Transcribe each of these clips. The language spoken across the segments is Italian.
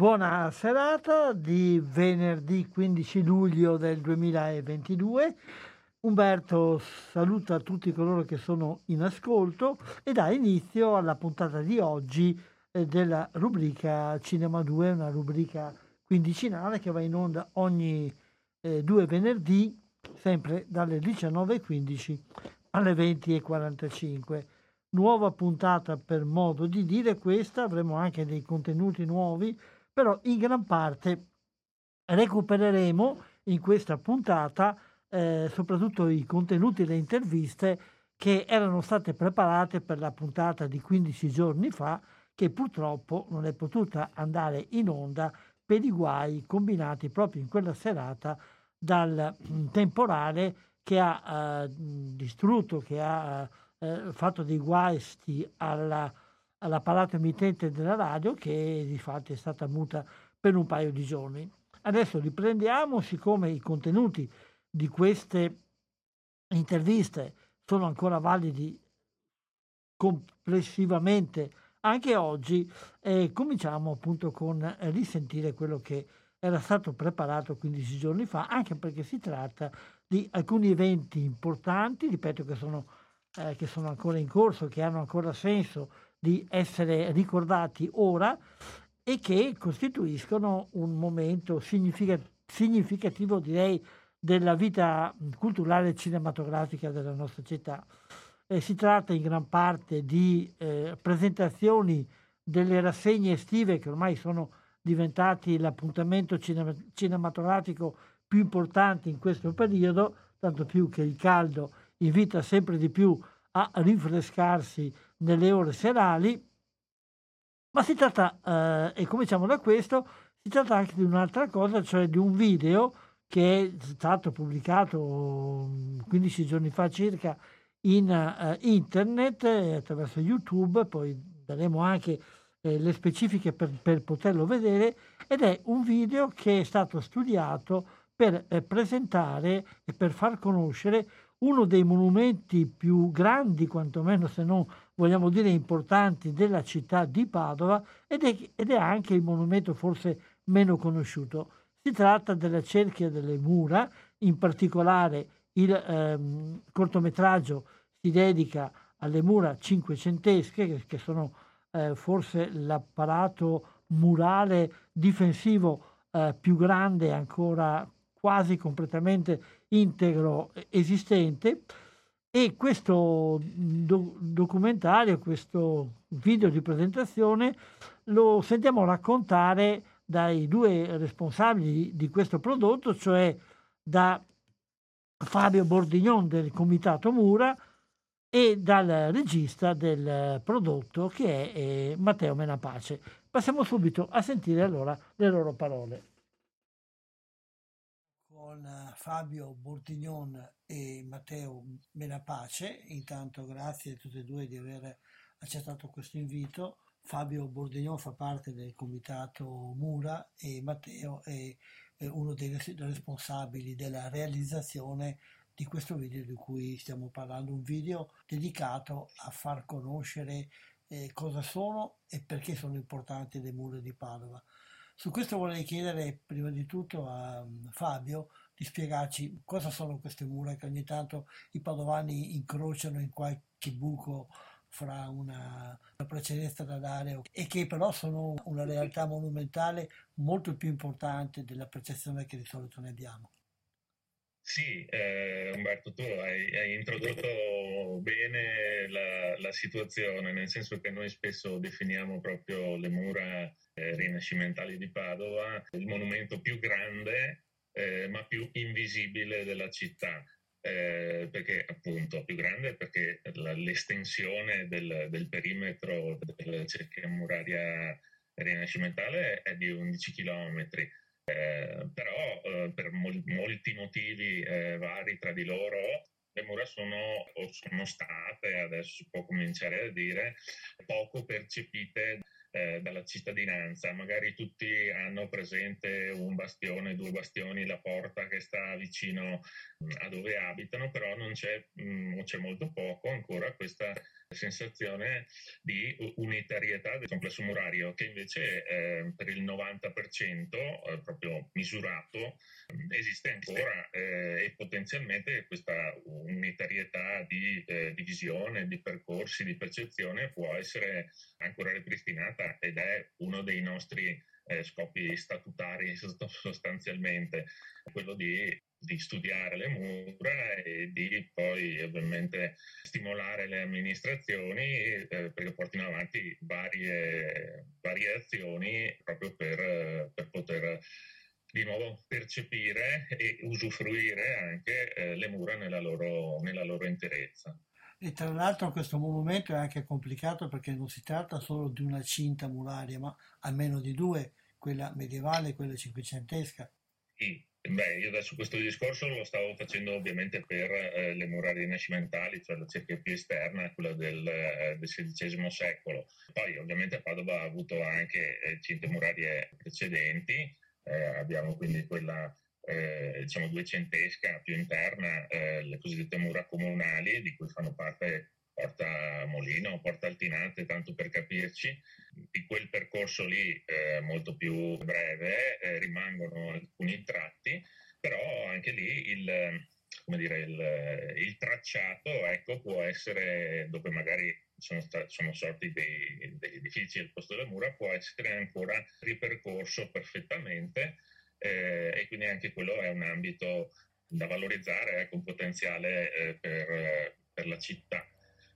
Buona serata di venerdì 15 luglio del 2022. Umberto saluta tutti coloro che sono in ascolto e dà inizio alla puntata di oggi eh, della rubrica Cinema 2, una rubrica quindicinale che va in onda ogni eh, due venerdì, sempre dalle 19.15 alle 20.45. Nuova puntata per modo di dire questa, avremo anche dei contenuti nuovi, però in gran parte recupereremo in questa puntata eh, soprattutto i contenuti delle interviste che erano state preparate per la puntata di 15 giorni fa, che purtroppo non è potuta andare in onda per i guai combinati proprio in quella serata dal mm, temporale che ha eh, distrutto, che ha eh, fatto dei guasti alla, all'apparato emittente della radio che di fatto è stata muta per un paio di giorni. Adesso riprendiamo, siccome i contenuti di queste interviste sono ancora validi complessivamente anche oggi eh, cominciamo appunto con risentire quello che era stato preparato 15 giorni fa, anche perché si tratta di alcuni eventi importanti, ripeto che sono, eh, che sono ancora in corso, che hanno ancora senso di essere ricordati ora e che costituiscono un momento significativo, direi, della vita culturale cinematografica della nostra città. Eh, si tratta in gran parte di eh, presentazioni delle rassegne estive che ormai sono diventati l'appuntamento cinema- cinematografico più importante in questo periodo, tanto più che il caldo invita sempre di più a rinfrescarsi nelle ore serali. Ma si tratta, eh, e cominciamo da questo, si tratta anche di un'altra cosa, cioè di un video che è stato pubblicato 15 giorni fa circa in uh, internet eh, attraverso YouTube, poi daremo anche eh, le specifiche per, per, poterlo vedere, ed è un video che è stato studiato per eh, presentare e per far conoscere uno dei monumenti più grandi, quantomeno se non vogliamo dire importanti, della città di Padova ed è, ed è anche il monumento forse meno conosciuto. Si tratta della cerchia delle mura, in particolare il ehm, cortometraggio si dedica alle mura cinquecentesche, che, che sono eh, forse l'apparato murale difensivo eh, più grande ancora quasi completamente integro esistente e questo do- documentario, questo video di presentazione lo sentiamo raccontare dai due responsabili di questo prodotto, cioè da Fabio Bordignon del Comitato Mura e dal regista del prodotto che è eh, Matteo Menapace. Passiamo subito a sentire allora le loro parole. Con Fabio Bordignon e Matteo Menapace, intanto grazie a tutti e due di aver accettato questo invito. Fabio Bordignon fa parte del comitato Mura e Matteo è eh, uno dei responsabili della realizzazione di questo video di cui stiamo parlando, un video dedicato a far conoscere eh, cosa sono e perché sono importanti le mura di Padova. Su questo vorrei chiedere prima di tutto a mm, Fabio di spiegarci cosa sono queste mura che ogni tanto i padovani incrociano in qualche buco fra una, una precedenza da dare e che però sono una realtà monumentale molto più importante della percezione che di solito ne abbiamo. Sì, eh, Umberto, tu hai, hai introdotto bene la, la, situazione, nel senso che noi spesso definiamo proprio le mura eh, rinascimentali di Padova il monumento più grande eh, ma più invisibile della città. Eh, perché appunto più grande perché la, l'estensione del, del, perimetro della cerchia muraria rinascimentale è di 11 chilometri eh, però eh, per mol- molti motivi eh, vari tra di loro le mura sono sono state, adesso si può cominciare a dire, poco percepite eh, dalla cittadinanza. Magari tutti hanno presente un bastione, due bastioni, la porta che sta vicino mm, a dove abitano, però non c'è, mh, mm, c'è molto poco ancora questa sensazione di unitarietà del complesso murario che invece eh, per il 90% eh, proprio misurato esiste ancora eh, e potenzialmente questa unitarietà di eh, divisione, di percorsi, di percezione può essere ancora ripristinata ed è uno dei nostri eh, scopi statutari sostanzialmente, quello di di studiare le mura e di poi ovviamente stimolare le amministrazioni eh, perché portino avanti varie, varie azioni proprio per, per, poter di nuovo percepire e usufruire anche eh, le mura nella loro, nella loro interezza. E tra l'altro questo monumento è anche complicato perché non si tratta solo di una cinta muraria, ma almeno di due, quella medievale e quella cinquecentesca. Sì, Beh, io adesso questo discorso lo stavo facendo ovviamente per eh, le mura rinascimentali, cioè la cerchia più esterna, quella del, eh, del XVI secolo. Poi ovviamente Padova ha avuto anche eh, cinte murarie precedenti, eh, abbiamo quindi quella eh, diciamo duecentesca più interna, eh, le cosiddette mura comunali, di cui fanno parte Porta Molino, Porta Altinante, tanto per capirci, di quel percorso lì eh, molto più breve eh, rimangono alcuni tratti, però anche lì il, dire, il, il tracciato ecco, può essere, dove magari sono, sta- sono sorti dei, degli edifici al posto delle mura, può essere ancora ripercorso perfettamente eh, e quindi anche quello è un ambito da valorizzare, ecco, un potenziale eh, per, per la città.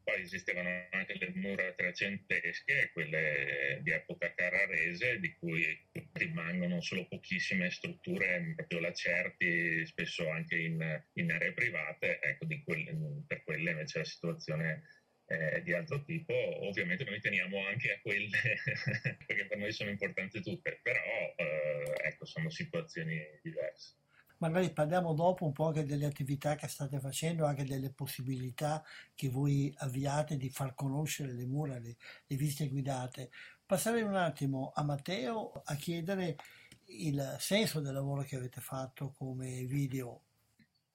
Poi esistevano anche le mura trecentesche, quelle di epoca carrarese, di cui rimangono solo pochissime strutture proprio lacerti, spesso anche in, in aree private. Ecco, quelle, per quelle invece la situazione è di altro tipo. Ovviamente noi teniamo anche a quelle, perché per noi sono importanti tutte, però eh, ecco, sono situazioni diverse magari parliamo dopo un po' anche delle attività che state facendo, anche delle possibilità che voi avviate di far conoscere le mura, le, le visite guidate. Passerei un attimo a Matteo a chiedere il senso del lavoro che avete fatto come video.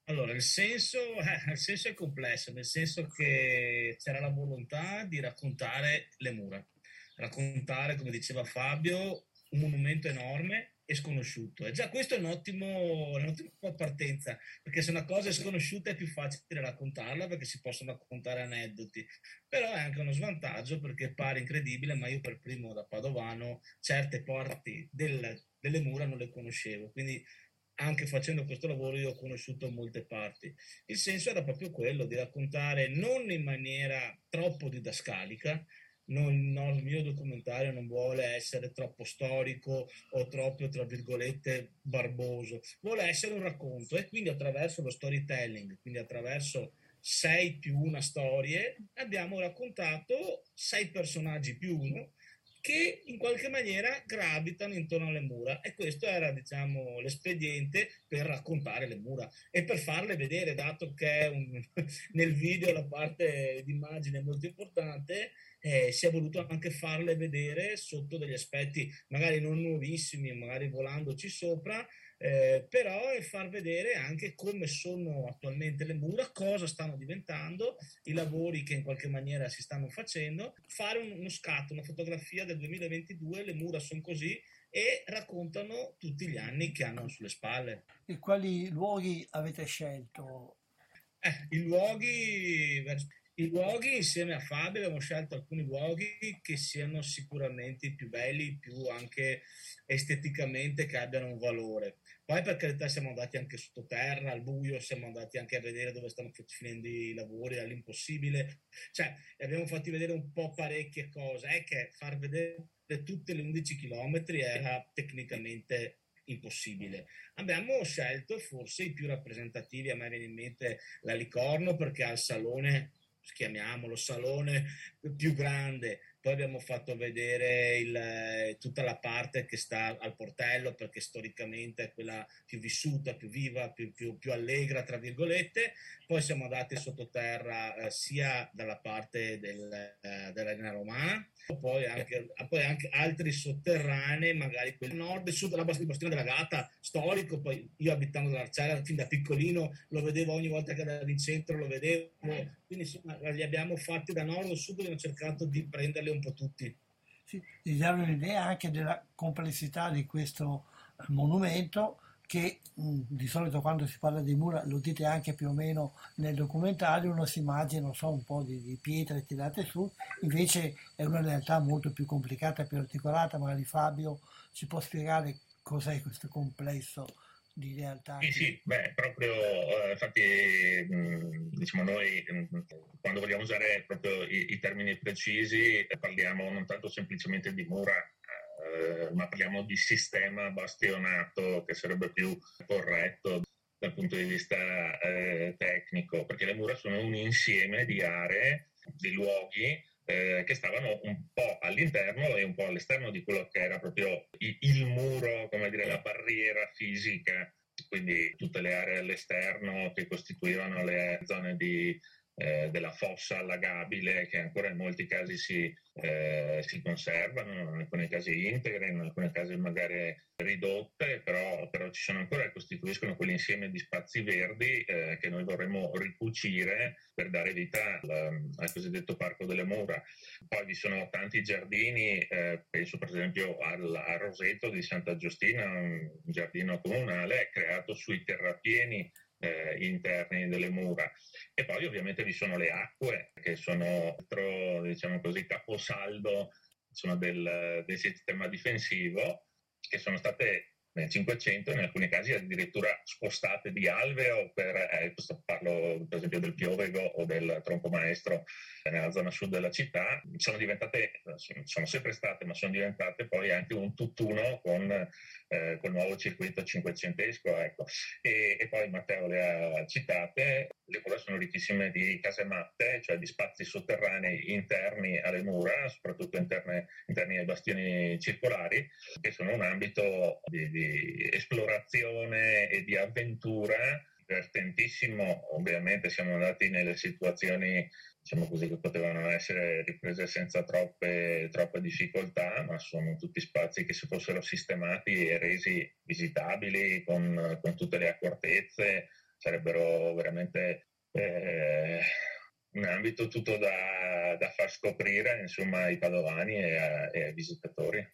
Allora, il senso, il senso è complesso, nel senso che c'era la volontà di raccontare le mura, raccontare, come diceva Fabio, un monumento enorme e sconosciuto. E già questo è un ottimo, un'ottima partenza, perché se una cosa è sconosciuta è più facile raccontarla perché si possono raccontare aneddoti, però è anche uno svantaggio perché pare incredibile, ma io per primo da padovano certe parti del, delle mura non le conoscevo, quindi anche facendo questo lavoro io ho conosciuto molte parti. Il senso era proprio quello di raccontare non in maniera troppo didascalica, non, no, il mio documentario non vuole essere troppo storico o troppo, tra virgolette, barboso, vuole essere un racconto e quindi attraverso lo storytelling, quindi attraverso sei più una storie, abbiamo raccontato sei personaggi più uno che in qualche maniera gravitano intorno alle mura e questo era diciamo l'espediente per raccontare le mura e per farle vedere dato che un, nel video la parte di immagine è molto importante eh, si è voluto anche farle vedere sotto degli aspetti magari non nuovissimi magari volandoci sopra eh, però è far vedere anche come sono attualmente le mura, cosa stanno diventando, i lavori che in qualche maniera si stanno facendo, fare un, uno scatto, una fotografia del 2022, le mura sono così e raccontano tutti gli anni che hanno sulle spalle. E quali luoghi avete scelto? Eh, I luoghi i luoghi, insieme a Fabio, abbiamo scelto alcuni luoghi che siano sicuramente più belli, più anche esteticamente che abbiano un valore. Poi per carità siamo andati anche sottoterra, al buio, siamo andati anche a vedere dove stanno finendo i lavori, all'impossibile. Cioè, abbiamo fatto vedere un po' parecchie cose. È che far vedere tutte le 11 km era tecnicamente impossibile. Abbiamo scelto forse i più rappresentativi, a me viene in mente la Licorno perché ha il salone chiamiamolo salone più grande poi abbiamo fatto vedere il, eh, tutta la parte che sta al portello perché storicamente è quella più vissuta, più viva, più, più, più allegra, tra virgolette. Poi siamo andati sottoterra eh, sia dalla parte del, eh, dell'arena romana, poi anche, poi anche altri sotterranei, magari quel nord e sud, la bastione della Gata, storico. Poi io abitando all'Arciera fin da piccolino lo vedevo ogni volta che andavo in centro, lo vedevo. Quindi insomma li abbiamo fatti da nord a sud abbiamo cercato di prenderli un po' tutti. Sì, di dare un'idea anche della complessità di questo eh, monumento che mh, mm, di solito quando si parla di mura, lo dite anche più o meno nel documentario, uno si immagina, so, un po' di, di pietre tirate su, invece è una realtà molto più complicata, più articolata, magari Fabio ci può spiegare cos'è questo complesso di realtà. Sì, sì, beh, proprio, eh, infatti, mh, diciamo noi, mh, quando vogliamo usare proprio i, i, termini precisi, parliamo non tanto semplicemente di mura, eh, ma parliamo di sistema bastionato, che sarebbe più corretto dal punto di vista eh, tecnico, perché le mura sono un insieme di aree, di luoghi eh, che stavano un po' all'interno e un po' all'esterno di quello che era proprio il, il muro, come dire, la barriera fisica, quindi tutte le aree all'esterno che costituivano le zone di eh, della fossa allagabile che ancora in molti casi si, eh, si, conservano, in alcuni casi integre, in alcuni casi magari ridotte, però, però ci sono ancora e costituiscono quell'insieme di spazi verdi eh, che noi vorremmo ricucire per dare vita al, al, cosiddetto Parco delle Mura. Poi vi sono tanti giardini, eh, penso per esempio al, al Roseto di Santa Giustina, un giardino comunale creato sui terrapieni eh, interni delle mura. E poi ovviamente vi sono le acque che sono altro, diciamo così, caposaldo insomma, del, del sistema difensivo che sono state nel 500 in alcuni casi addirittura spostate di alveo per, eh, parlo per esempio del Piovego o del Tronco Maestro nella zona sud della città, sono diventate, sono sempre state, ma sono diventate poi anche un tutt'uno con eh, col nuovo circuito cinquecentesco. Ecco. E, e, poi Matteo le ha citate, le mura sono ricchissime di casematte, cioè di spazi sotterranei interni alle mura, soprattutto interne, interni ai bastioni circolari, che sono un ambito di, di esplorazione e di avventura divertentissimo. Ovviamente siamo andati nelle situazioni diciamo così, che potevano essere riprese senza troppe, troppe, difficoltà, ma sono tutti spazi che se fossero sistemati e resi visitabili con, con tutte le accortezze sarebbero veramente eh, un ambito tutto da, da, far scoprire insomma, ai padovani e, a, e ai visitatori.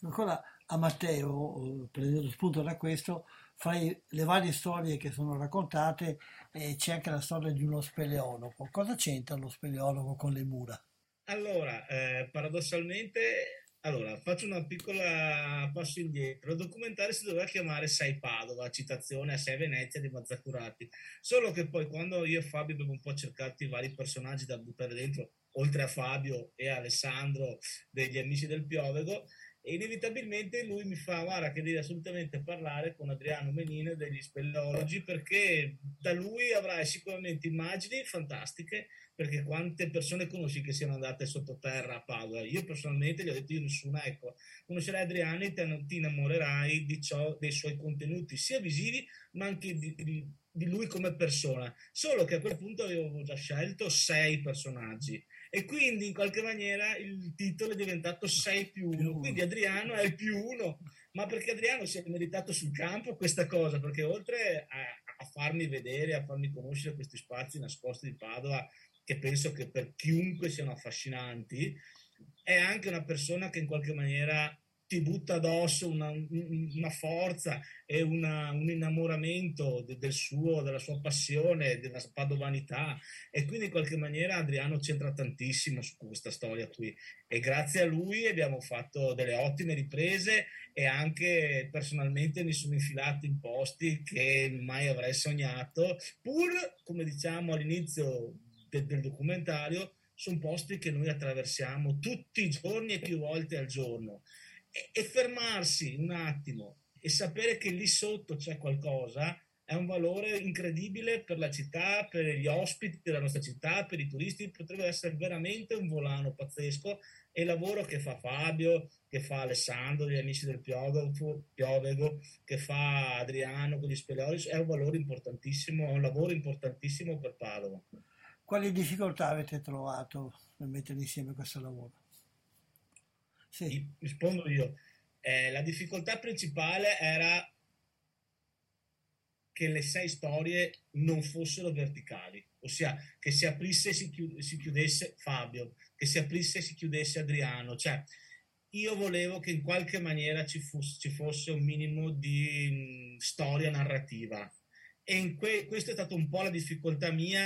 Ancora a Matteo, prendendo spunto da questo, fra le varie storie che sono raccontate eh, c'è anche la storia di uno speleologo. Cosa c'entra lo speleologo con le mura? Allora, eh, paradossalmente, allora, faccio una piccola passo indietro. Il documentario si doveva chiamare Sei Padova, citazione a Sei Venezia di Mazzacurati. Solo che poi quando io e Fabio abbiamo un po' cercato i vari personaggi da buttare dentro, oltre a Fabio e Alessandro degli Amici del Piovego, e inevitabilmente lui mi fa guarda che devi assolutamente parlare con Adriano Menino degli spelleologi perché da lui avrai sicuramente immagini fantastiche perché quante persone conosci che siano andate sottoterra a Padova? Io personalmente gli ho detto io nessuna ecco conoscerai Adriano e ti innamorerai di ciò, dei suoi contenuti sia visivi ma anche di, di, di lui come persona. Solo che a quel punto avevo già scelto sei personaggi e quindi in qualche maniera il titolo è diventato 6 più 1, quindi Adriano è il più 1 ma perché Adriano si è meritato sul campo questa cosa, perché oltre a, a farmi vedere, a farmi conoscere questi spazi nascosti di Padova, che penso che per chiunque siano affascinanti, è anche una persona che in qualche maniera ti butta addosso una, una forza e una, un innamoramento de, del suo, della sua passione, della padovanità. E quindi in qualche maniera Adriano c'entra tantissimo su questa storia qui. E grazie a lui abbiamo fatto delle ottime riprese e anche personalmente mi sono infilato in posti che mai avrei sognato pur come diciamo all'inizio de, del documentario sono posti che noi attraversiamo tutti i giorni e più volte al giorno e, fermarsi un attimo e sapere che lì sotto c'è qualcosa è un valore incredibile per la città, per gli ospiti della nostra città, per i turisti, potrebbe essere veramente un volano pazzesco e il lavoro che fa Fabio, che fa Alessandro, gli amici del Piovego, che fa Adriano con gli Speleoli, è un valore importantissimo, è un lavoro importantissimo per Padova. Quali difficoltà avete trovato nel mettere insieme questo lavoro? Sì. Rispondo io. Eh, la difficoltà principale era che le sei storie non fossero verticali, ossia che si aprisse e si, chiud- si chiudesse Fabio, che si aprisse e si chiudesse Adriano. Cioè, io volevo che in qualche maniera ci, fosse, ci fosse un minimo di mh, storia narrativa. E que- questa è stata un po' la difficoltà mia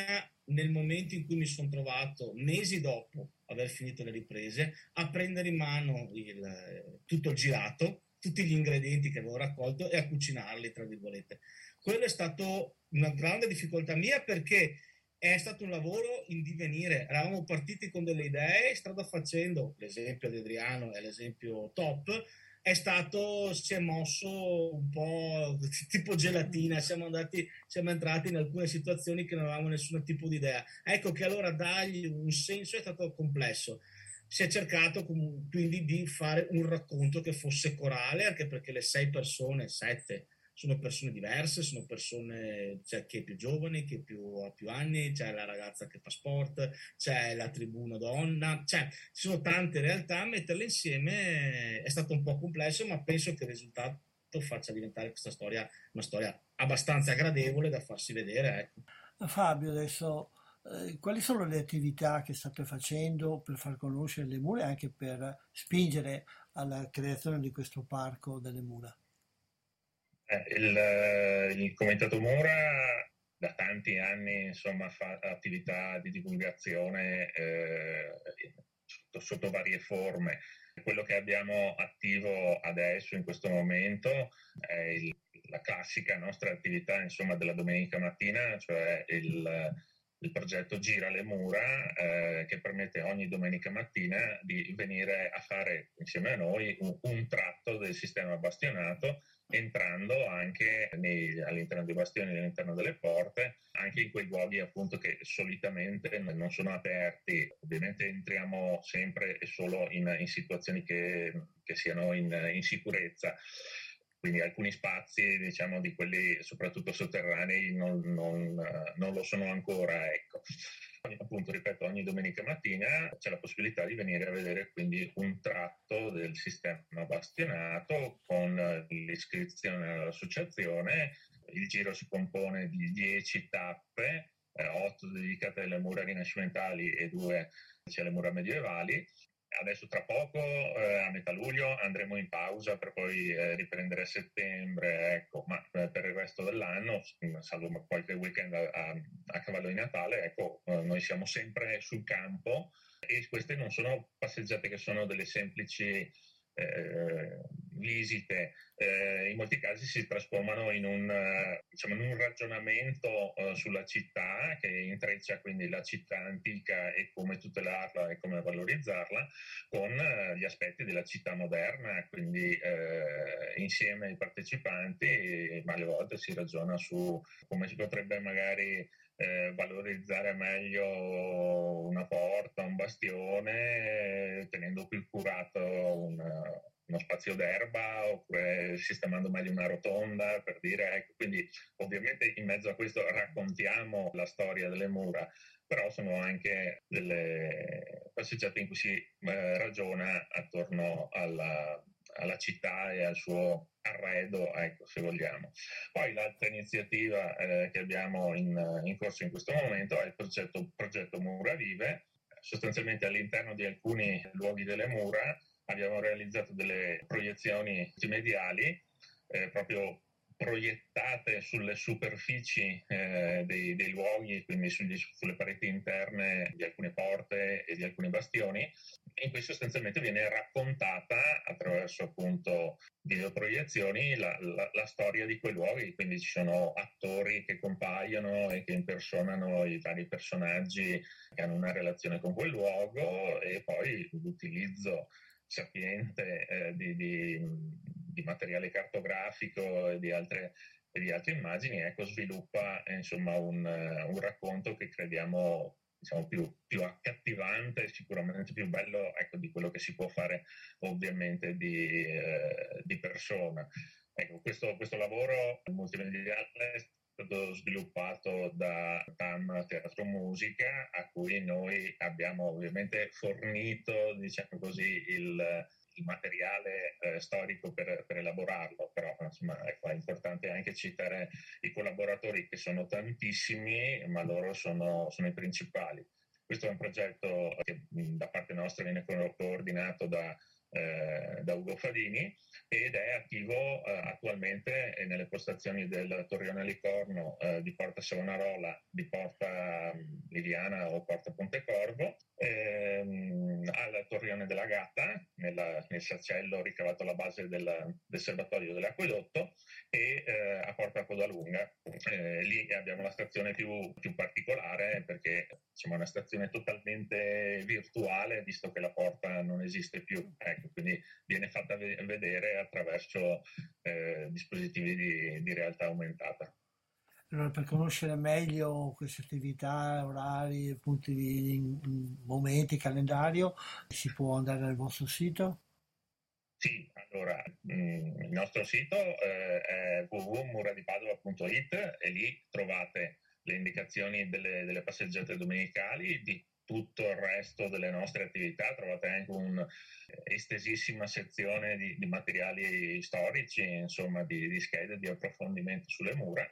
nel momento in cui mi sono trovato, mesi dopo aver finito le riprese, a prendere in mano il, tutto il girato, tutti gli ingredienti che avevo raccolto e a cucinarli, tra virgolette. Quello è stato una grande difficoltà mia perché è stato un lavoro in divenire. Eravamo partiti con delle idee, strada facendo, l'esempio di Adriano è l'esempio top, è stato, si è mosso un po' tipo gelatina, siamo, andati, siamo entrati in alcune situazioni che non avevamo nessun tipo di idea. Ecco che allora dargli un senso è stato complesso. Si è cercato quindi di fare un racconto che fosse corale, anche perché le sei persone, sette, sono persone diverse, sono persone, c'è chi è più giovane, chi più, ha più anni, c'è la ragazza che fa sport, c'è la tribuna donna, cioè ci sono tante realtà, metterle insieme è stato un po' complesso, ma penso che il risultato faccia diventare questa storia una storia abbastanza gradevole da farsi vedere. Ecco. Fabio, adesso eh, quali sono le attività che state facendo per far conoscere le mura e anche per spingere alla creazione di questo parco delle mura? Eh, il, eh, il, Comitato Mura da tanti anni insomma, fa attività di divulgazione eh, sotto, sotto, varie forme. Quello che abbiamo attivo adesso, in questo momento, è il, la classica nostra attività insomma, della domenica mattina, cioè il, il progetto Gira le Mura, eh, che permette ogni domenica mattina di venire a fare insieme a noi un, un tratto del sistema bastionato entrando anche nei, all'interno dei bastioni, all'interno delle porte, anche in quei luoghi appunto che solitamente non sono aperti. Ovviamente entriamo sempre e solo in, in situazioni che, che siano in, in sicurezza quindi alcuni spazi, diciamo, di quelli soprattutto sotterranei non, non, non lo sono ancora. Ecco. Appunto, ripeto, ogni domenica mattina c'è la possibilità di venire a vedere quindi un tratto del sistema bastionato con l'iscrizione all'associazione. Il giro si compone di 10 tappe, eh, 8 dedicate alle mura rinascimentali e 2 alle mura medievali Adesso tra poco, eh, a metà luglio, andremo in pausa per poi eh, riprendere a settembre, ecco, ma eh, per il resto dell'anno, salvo qualche weekend a, a, a cavallo di Natale, ecco, eh, noi siamo sempre sul campo e queste non sono passeggiate che sono delle semplici eh, visite eh, in molti casi si trasformano in un, eh, diciamo, in un ragionamento eh, sulla città che intreccia quindi la città antica e come tutelarla e come valorizzarla con eh, gli aspetti della città moderna, quindi eh, insieme ai partecipanti, ma alle volte si ragiona su come si potrebbe magari eh, valorizzare meglio una porta, un bastione, tenendo più curato una, uno spazio d'erba oppure sistemando meglio una rotonda per dire, ecco, quindi ovviamente in mezzo a questo raccontiamo la storia delle mura, però sono anche delle passeggiate in cui si eh, ragiona attorno alla, alla città e al suo arredo, ecco, se vogliamo. Poi l'altra iniziativa eh, che abbiamo in, in, corso in questo momento è il progetto, progetto Mura Vive, sostanzialmente all'interno di alcuni luoghi delle mura abbiamo realizzato delle proiezioni multimediali eh, proprio proiettate sulle superfici eh, dei, dei, luoghi, quindi sugli, sulle pareti interne di alcune porte e di alcuni bastioni, in cui sostanzialmente viene raccontata attraverso appunto videoproiezioni la, la, la storia di quei luoghi, quindi ci sono attori che compaiono e che impersonano i vari personaggi che hanno una relazione con quel luogo e poi l'utilizzo sapiente eh, di, di, di, materiale cartografico e di altre, e di altre immagini, ecco, sviluppa eh, insomma, un, un, racconto che crediamo diciamo, più, più accattivante e sicuramente più bello ecco, di quello che si può fare ovviamente di, eh, persona. Ecco, questo, questo lavoro multimediale stato sviluppato da TAM Teatro Musica, a cui noi abbiamo ovviamente fornito, diciamo così, il, materiale eh, storico per, per, elaborarlo, però insomma ecco, è importante anche citare i collaboratori che sono tantissimi, ma loro sono, sono i principali. Questo è un progetto che da parte nostra viene coordinato da eh, da Ugo Fadini ed è attivo eh, attualmente nelle postazioni del Torrione Licorno eh, di Porta Savonarola, di Porta mm, Liviana o Porta Pontecorvo, ehm, al Torrione della Gatta, nella, nel saccello ricavato alla base del, del serbatoio dell'acquedotto e eh, a Porta Codalunga. Eh, lì abbiamo la stazione più, più particolare perché insomma, è una stazione totalmente virtuale visto che la porta non esiste più. Ecco, quindi viene fatta vedere attraverso eh, dispositivi di, di realtà aumentata. Allora, per conoscere meglio queste attività, orari, punti di momenti, calendario, si può andare al vostro sito? Sì, allora mm, il nostro sito eh, è www.muradipadova.it e lì trovate le indicazioni delle, delle passeggiate domenicali, di tutto il resto delle nostre attività, trovate anche un'estesissima sezione di, di, materiali storici, insomma di, di schede di approfondimento sulle mura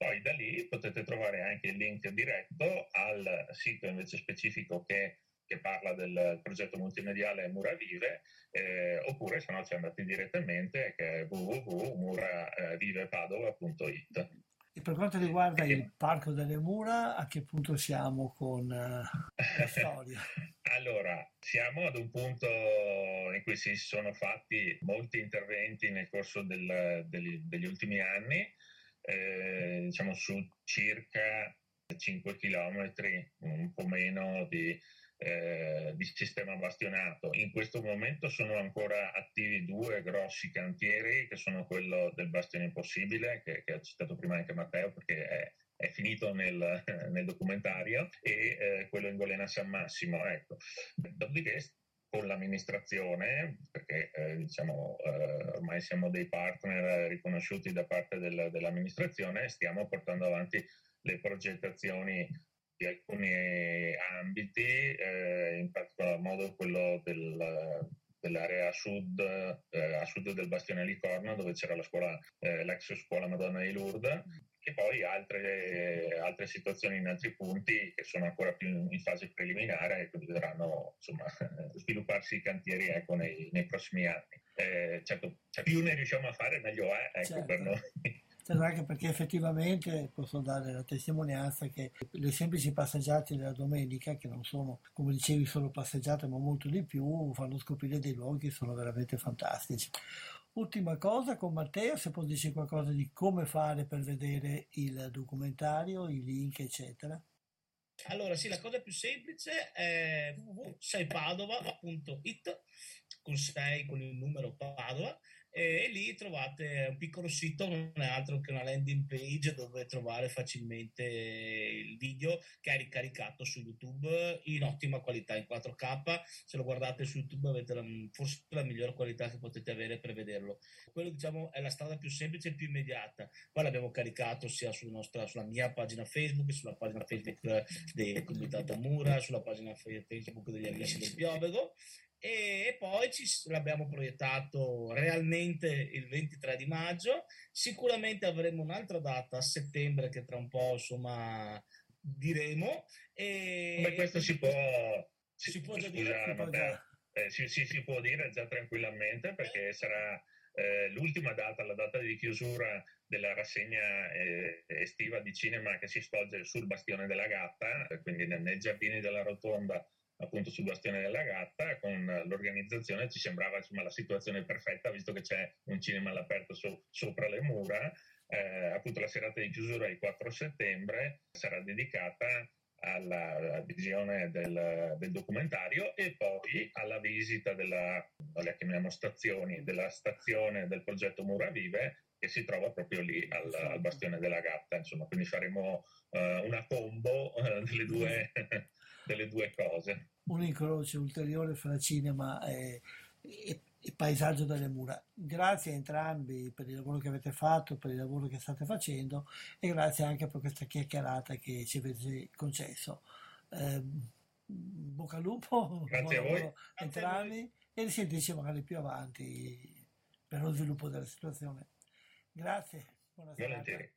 poi da lì potete trovare anche il link diretto al sito invece specifico che, che parla del progetto multimediale Mura Vive, eh, oppure se no ci andate direttamente che è www.muravivepadova.it. E per quanto riguarda il Parco delle Mura, a che punto siamo con uh, la storia? allora, siamo ad un punto in cui si sono fatti molti interventi nel corso del, degli, degli ultimi anni eh, diciamo su circa 5 km, un po' meno di, eh, di, sistema bastionato. In questo momento sono ancora attivi due grossi cantieri, che sono quello del Bastione Impossibile, che, che ha citato prima anche Matteo, perché è, è finito nel, nel, documentario, e eh, quello in Golena San Massimo. Ecco. Dopodiché con l'amministrazione, perché eh, diciamo, eh, ormai siamo dei partner riconosciuti da parte del, dell'amministrazione, stiamo portando avanti le progettazioni di alcuni ambiti, eh, in particolar modo quello del, dell'area sud, eh, a sud del Bastione Licorno, dove c'era la scuola, eh, l'ex scuola Madonna di Lourdes, e poi altre, altre, situazioni in altri punti che sono ancora più in fase preliminare e quindi dovranno insomma, svilupparsi i cantieri ecco, nei, nei, prossimi anni. Eh, certo, cioè, più ne riusciamo a fare meglio è ecco, certo. per noi. Certo, anche perché effettivamente posso dare la testimonianza che le semplici passeggiate della domenica, che non sono, come dicevi, solo passeggiate, ma molto di più, fanno scoprire dei luoghi che sono veramente fantastici. Ultima cosa con Matteo, se può dirci qualcosa di come fare per vedere il documentario, i link, eccetera. Allora, sì, la cosa più semplice è www.seipadova.it con 6 con il numero Padova e lì trovate un piccolo sito, non è altro che una landing page dove trovare facilmente il video che è ricaricato su YouTube in ottima qualità, in 4K. Se lo guardate su YouTube avete la, forse la migliore qualità che potete avere per vederlo. Quello diciamo è la strada più semplice e più immediata. Poi l'abbiamo caricato sia sulla, nostra, sulla mia pagina Facebook, sulla pagina Facebook del Comitato Mura, sulla pagina Facebook degli amici del Piovego e poi ci, l'abbiamo proiettato realmente il 23 di maggio. Sicuramente avremo un'altra data a settembre che tra un po' insomma diremo. E... Beh, questo si può, si, si può già dire. Eh, si, si, si, può dire già tranquillamente perché sarà eh, l'ultima data, la data di chiusura della rassegna eh, estiva di cinema che si svolge sul Bastione della Gatta, quindi nei giardini della Rotonda appunto sul bastione della gatta con l'organizzazione ci sembrava insomma la situazione perfetta visto che c'è un cinema all'aperto so, sopra le mura. Eh, appunto la serata di chiusura il 4 settembre sarà dedicata alla visione del, del, documentario e poi alla visita della, le chiamiamo stazioni, della stazione del progetto Mura Vive che si trova proprio lì al, al Bastione della Gatta, insomma, quindi faremo uh, una combo uh, delle due delle due cose. Un incrocio ulteriore fra cinema e, e, e, paesaggio delle mura. Grazie a entrambi per il lavoro che avete fatto, per il lavoro che state facendo e grazie anche per questa chiacchierata che ci avete concesso. Eh, bocca al lupo, grazie a voi. entrambi e risentirci magari più avanti per lo sviluppo della situazione. Grazie, buonasera. Volentieri.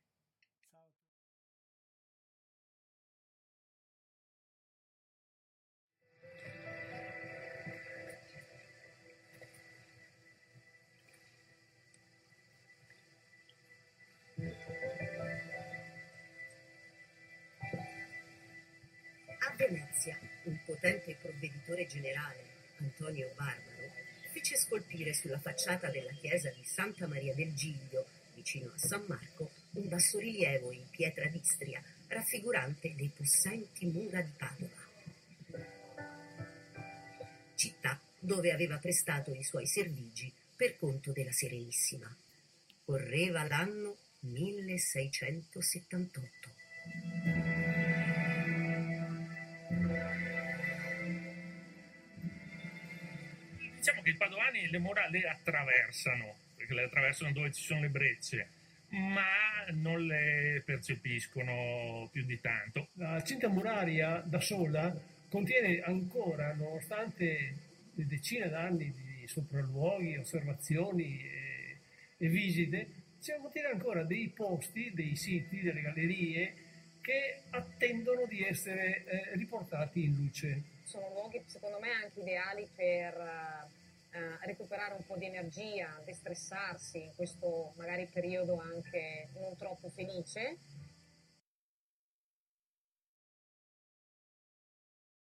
Venezia, un potente provveditore generale, Antonio Barbaro, fece scolpire sulla facciata della chiesa di Santa Maria del Giglio, vicino a San Marco, un bassorilievo in pietra d'Istria raffigurante dei possenti mura di Padova. Città dove aveva prestato i suoi servigi per conto della Serenissima. Correva l'anno 1678. Diciamo che i padovani le mura le attraversano, perché le attraversano dove ci sono le brecce, ma non le percepiscono più di tanto. La cinta muraria da sola contiene ancora, nonostante decine d'anni di sopralluoghi, osservazioni e, e visite, cioè contiene ancora dei posti, dei siti, delle gallerie che attendono di essere eh, riportati in luce sono luoghi secondo me anche ideali per uh, recuperare un po' di energia, destressarsi in questo magari periodo anche non troppo felice.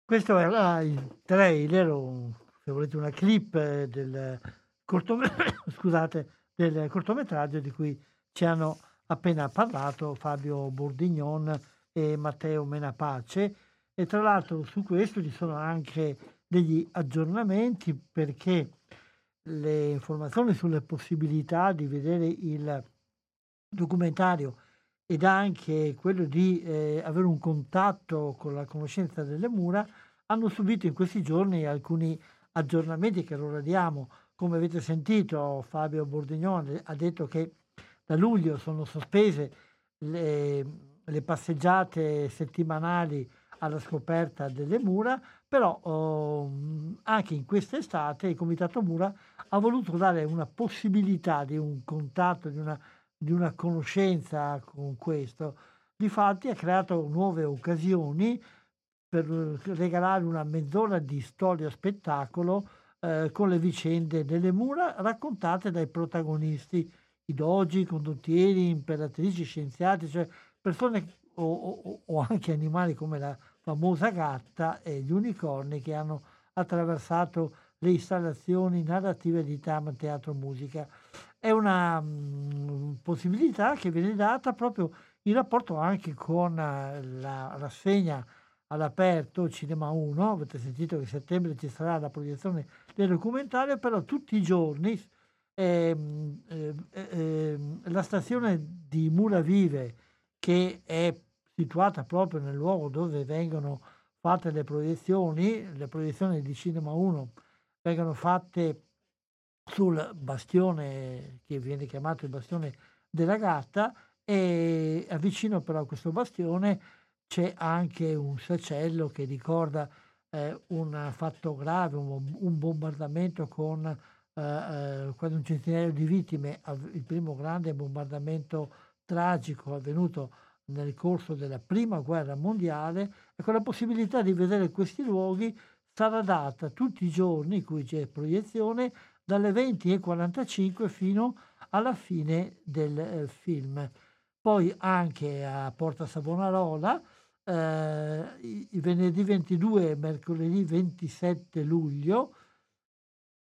Questo era il trailer, se volete una clip del, cortomet- scusate, del cortometraggio di cui ci hanno appena parlato Fabio Bordignon e Matteo Menapace e tra l'altro su questo ci sono anche degli aggiornamenti perché le informazioni sulle possibilità di vedere il documentario ed anche quello di eh, avere un contatto con la conoscenza delle mura hanno subito in questi giorni alcuni aggiornamenti che ora diamo. Come avete sentito, Fabio Bordignone ha detto che da luglio sono sospese le, le passeggiate settimanali alla scoperta delle mura, però oh, anche in quest'estate il Comitato Mura ha voluto dare una possibilità di un contatto, di una, di una conoscenza con questo. Difatti ha creato nuove occasioni per regalare una mezz'ora di storia spettacolo eh, con le vicende delle mura raccontate dai protagonisti, i dogi, condottieri, imperatrici, scienziati, cioè persone o, o, o anche animali come la famosa gatta e gli unicorni che hanno attraversato le installazioni narrative di Tam Teatro Musica. È una mh, mm, possibilità che viene data proprio in rapporto anche con uh, la rassegna all'aperto Cinema 1, avete sentito che a settembre ci sarà la proiezione del documentario, però tutti i giorni eh, eh, eh, la stazione di Mura Vive, che è situata proprio nel luogo dove vengono fatte le proiezioni, le proiezioni di Cinema 1 vengono fatte sul bastione che viene chiamato il bastione della gatta e vicino però a questo bastione c'è anche un sacello che ricorda eh, un fatto grave, un, un bombardamento con eh, eh, quasi un centinaio di vittime, il primo grande bombardamento tragico avvenuto nel corso della prima guerra mondiale e con la possibilità di vedere questi luoghi sarà data tutti i giorni in cui c'è proiezione dalle 20.45 fino alla fine del eh, film. Poi anche a Porta Savonarola, eh, il venerdì 22 e mercoledì 27 luglio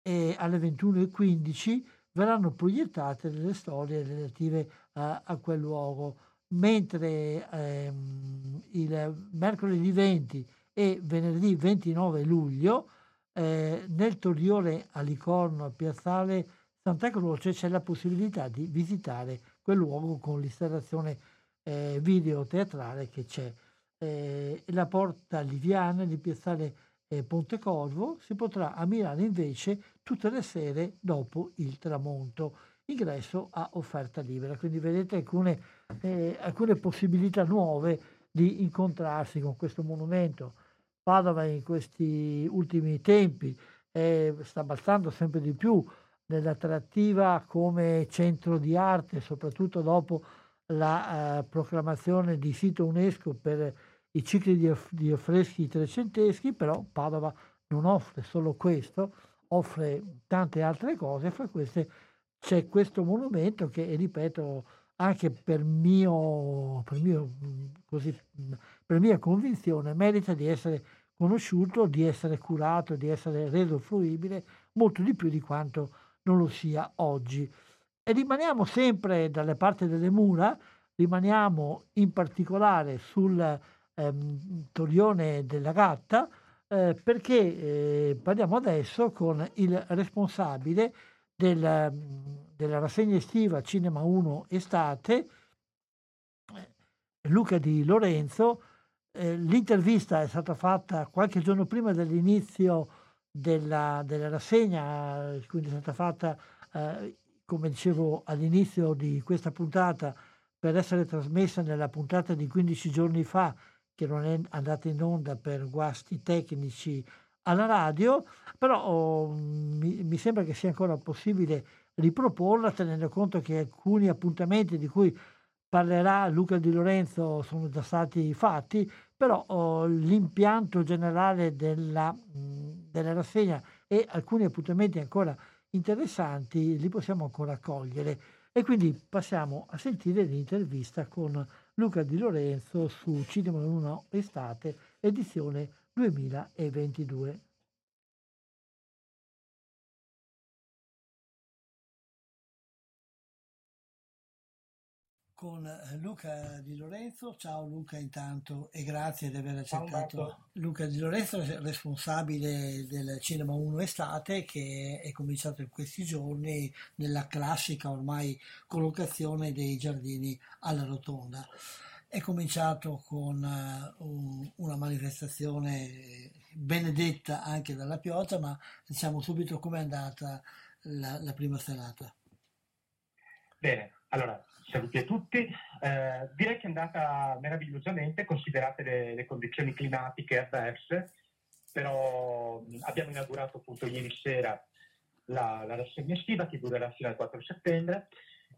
e alle 21.15 verranno proiettate delle storie relative a, a quel luogo, mentre ehm, il mercoledì 20 e venerdì 29 luglio eh, nel Torione a Licorno, a Piazzale Santa Croce, c'è la possibilità di visitare quel luogo con l'installazione eh, video teatrale che c'è. Eh, la porta liviana di Piazzale eh, Pontecorvo si potrà ammirare invece tutte le sere dopo il tramonto. Ingresso a offerta libera, quindi vedete alcune, eh, alcune possibilità nuove di incontrarsi con questo monumento. Padova in questi ultimi tempi eh, sta balzando sempre di più nell'attrattiva come centro di arte, soprattutto dopo la eh, proclamazione di sito UNESCO per i cicli di, di affreschi trecenteschi, però Padova non offre solo questo, offre tante altre cose, fra queste c'è questo monumento che, ripeto, anche per, mio, per, mio, così, per mia convinzione merita di essere conosciuto, di essere curato, di essere reso fruibile molto di più di quanto non lo sia oggi. E rimaniamo sempre dalle parti delle mura, rimaniamo in particolare sul ehm, Torione della Gatta, eh, perché eh, parliamo adesso con il responsabile del, della rassegna estiva Cinema 1 Estate, Luca Di Lorenzo, eh, l'intervista è stata fatta qualche giorno prima dell'inizio della, della rassegna, quindi è stata fatta, eh, come dicevo all'inizio di questa puntata, per essere trasmessa nella puntata di 15 giorni fa, che non è andata in onda per guasti tecnici alla radio, però oh, mi, mi, sembra che sia ancora possibile riproporla tenendo conto che alcuni appuntamenti di cui parlerà Luca Di Lorenzo sono già stati fatti, però oh, l'impianto generale della, della rassegna e alcuni appuntamenti ancora interessanti li possiamo ancora cogliere. E quindi passiamo a sentire l'intervista con Luca Di Lorenzo su Cinema 1 Estate, edizione 2022. con eh, Luca Di Lorenzo. Ciao Luca intanto e grazie di aver accettato. Luca Di Lorenzo è responsabile del Cinema 1 Estate che è cominciato in questi giorni nella classica ormai collocazione dei giardini alla rotonda. È cominciato con uh, una manifestazione benedetta anche dalla pioggia, ma diciamo subito com'è andata la, la prima serata. Bene, allora Saluti a tutti. Eh, direi che è andata meravigliosamente, considerate le, le condizioni climatiche avverse, però abbiamo inaugurato appunto ieri sera la, la rassegna estiva che durerà fino al 4 settembre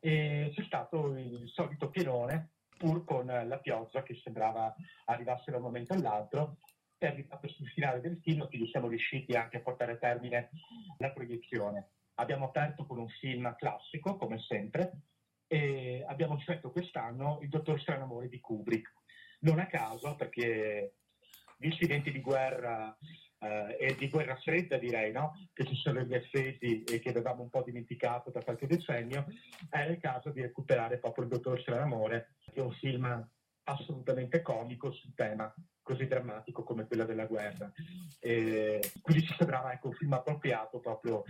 e c'è stato il solito pienone pur con la pioggia che sembrava arrivasse da un momento all'altro è arrivato sul finale del film quindi siamo riusciti anche a portare a termine la proiezione. Abbiamo aperto con un film classico, come sempre, e abbiamo scelto quest'anno il Dottor Stranamore di Kubrick. Non a caso, perché visti i venti di guerra eh, e di guerra fredda direi, no? che ci sono gli effetti e che avevamo un po' dimenticato da qualche decennio, era il caso di recuperare proprio il Dottor Stranamore, che è un film assolutamente comico sul tema così drammatico come quello della guerra. E quindi ci sembrava ecco, un film appropriato proprio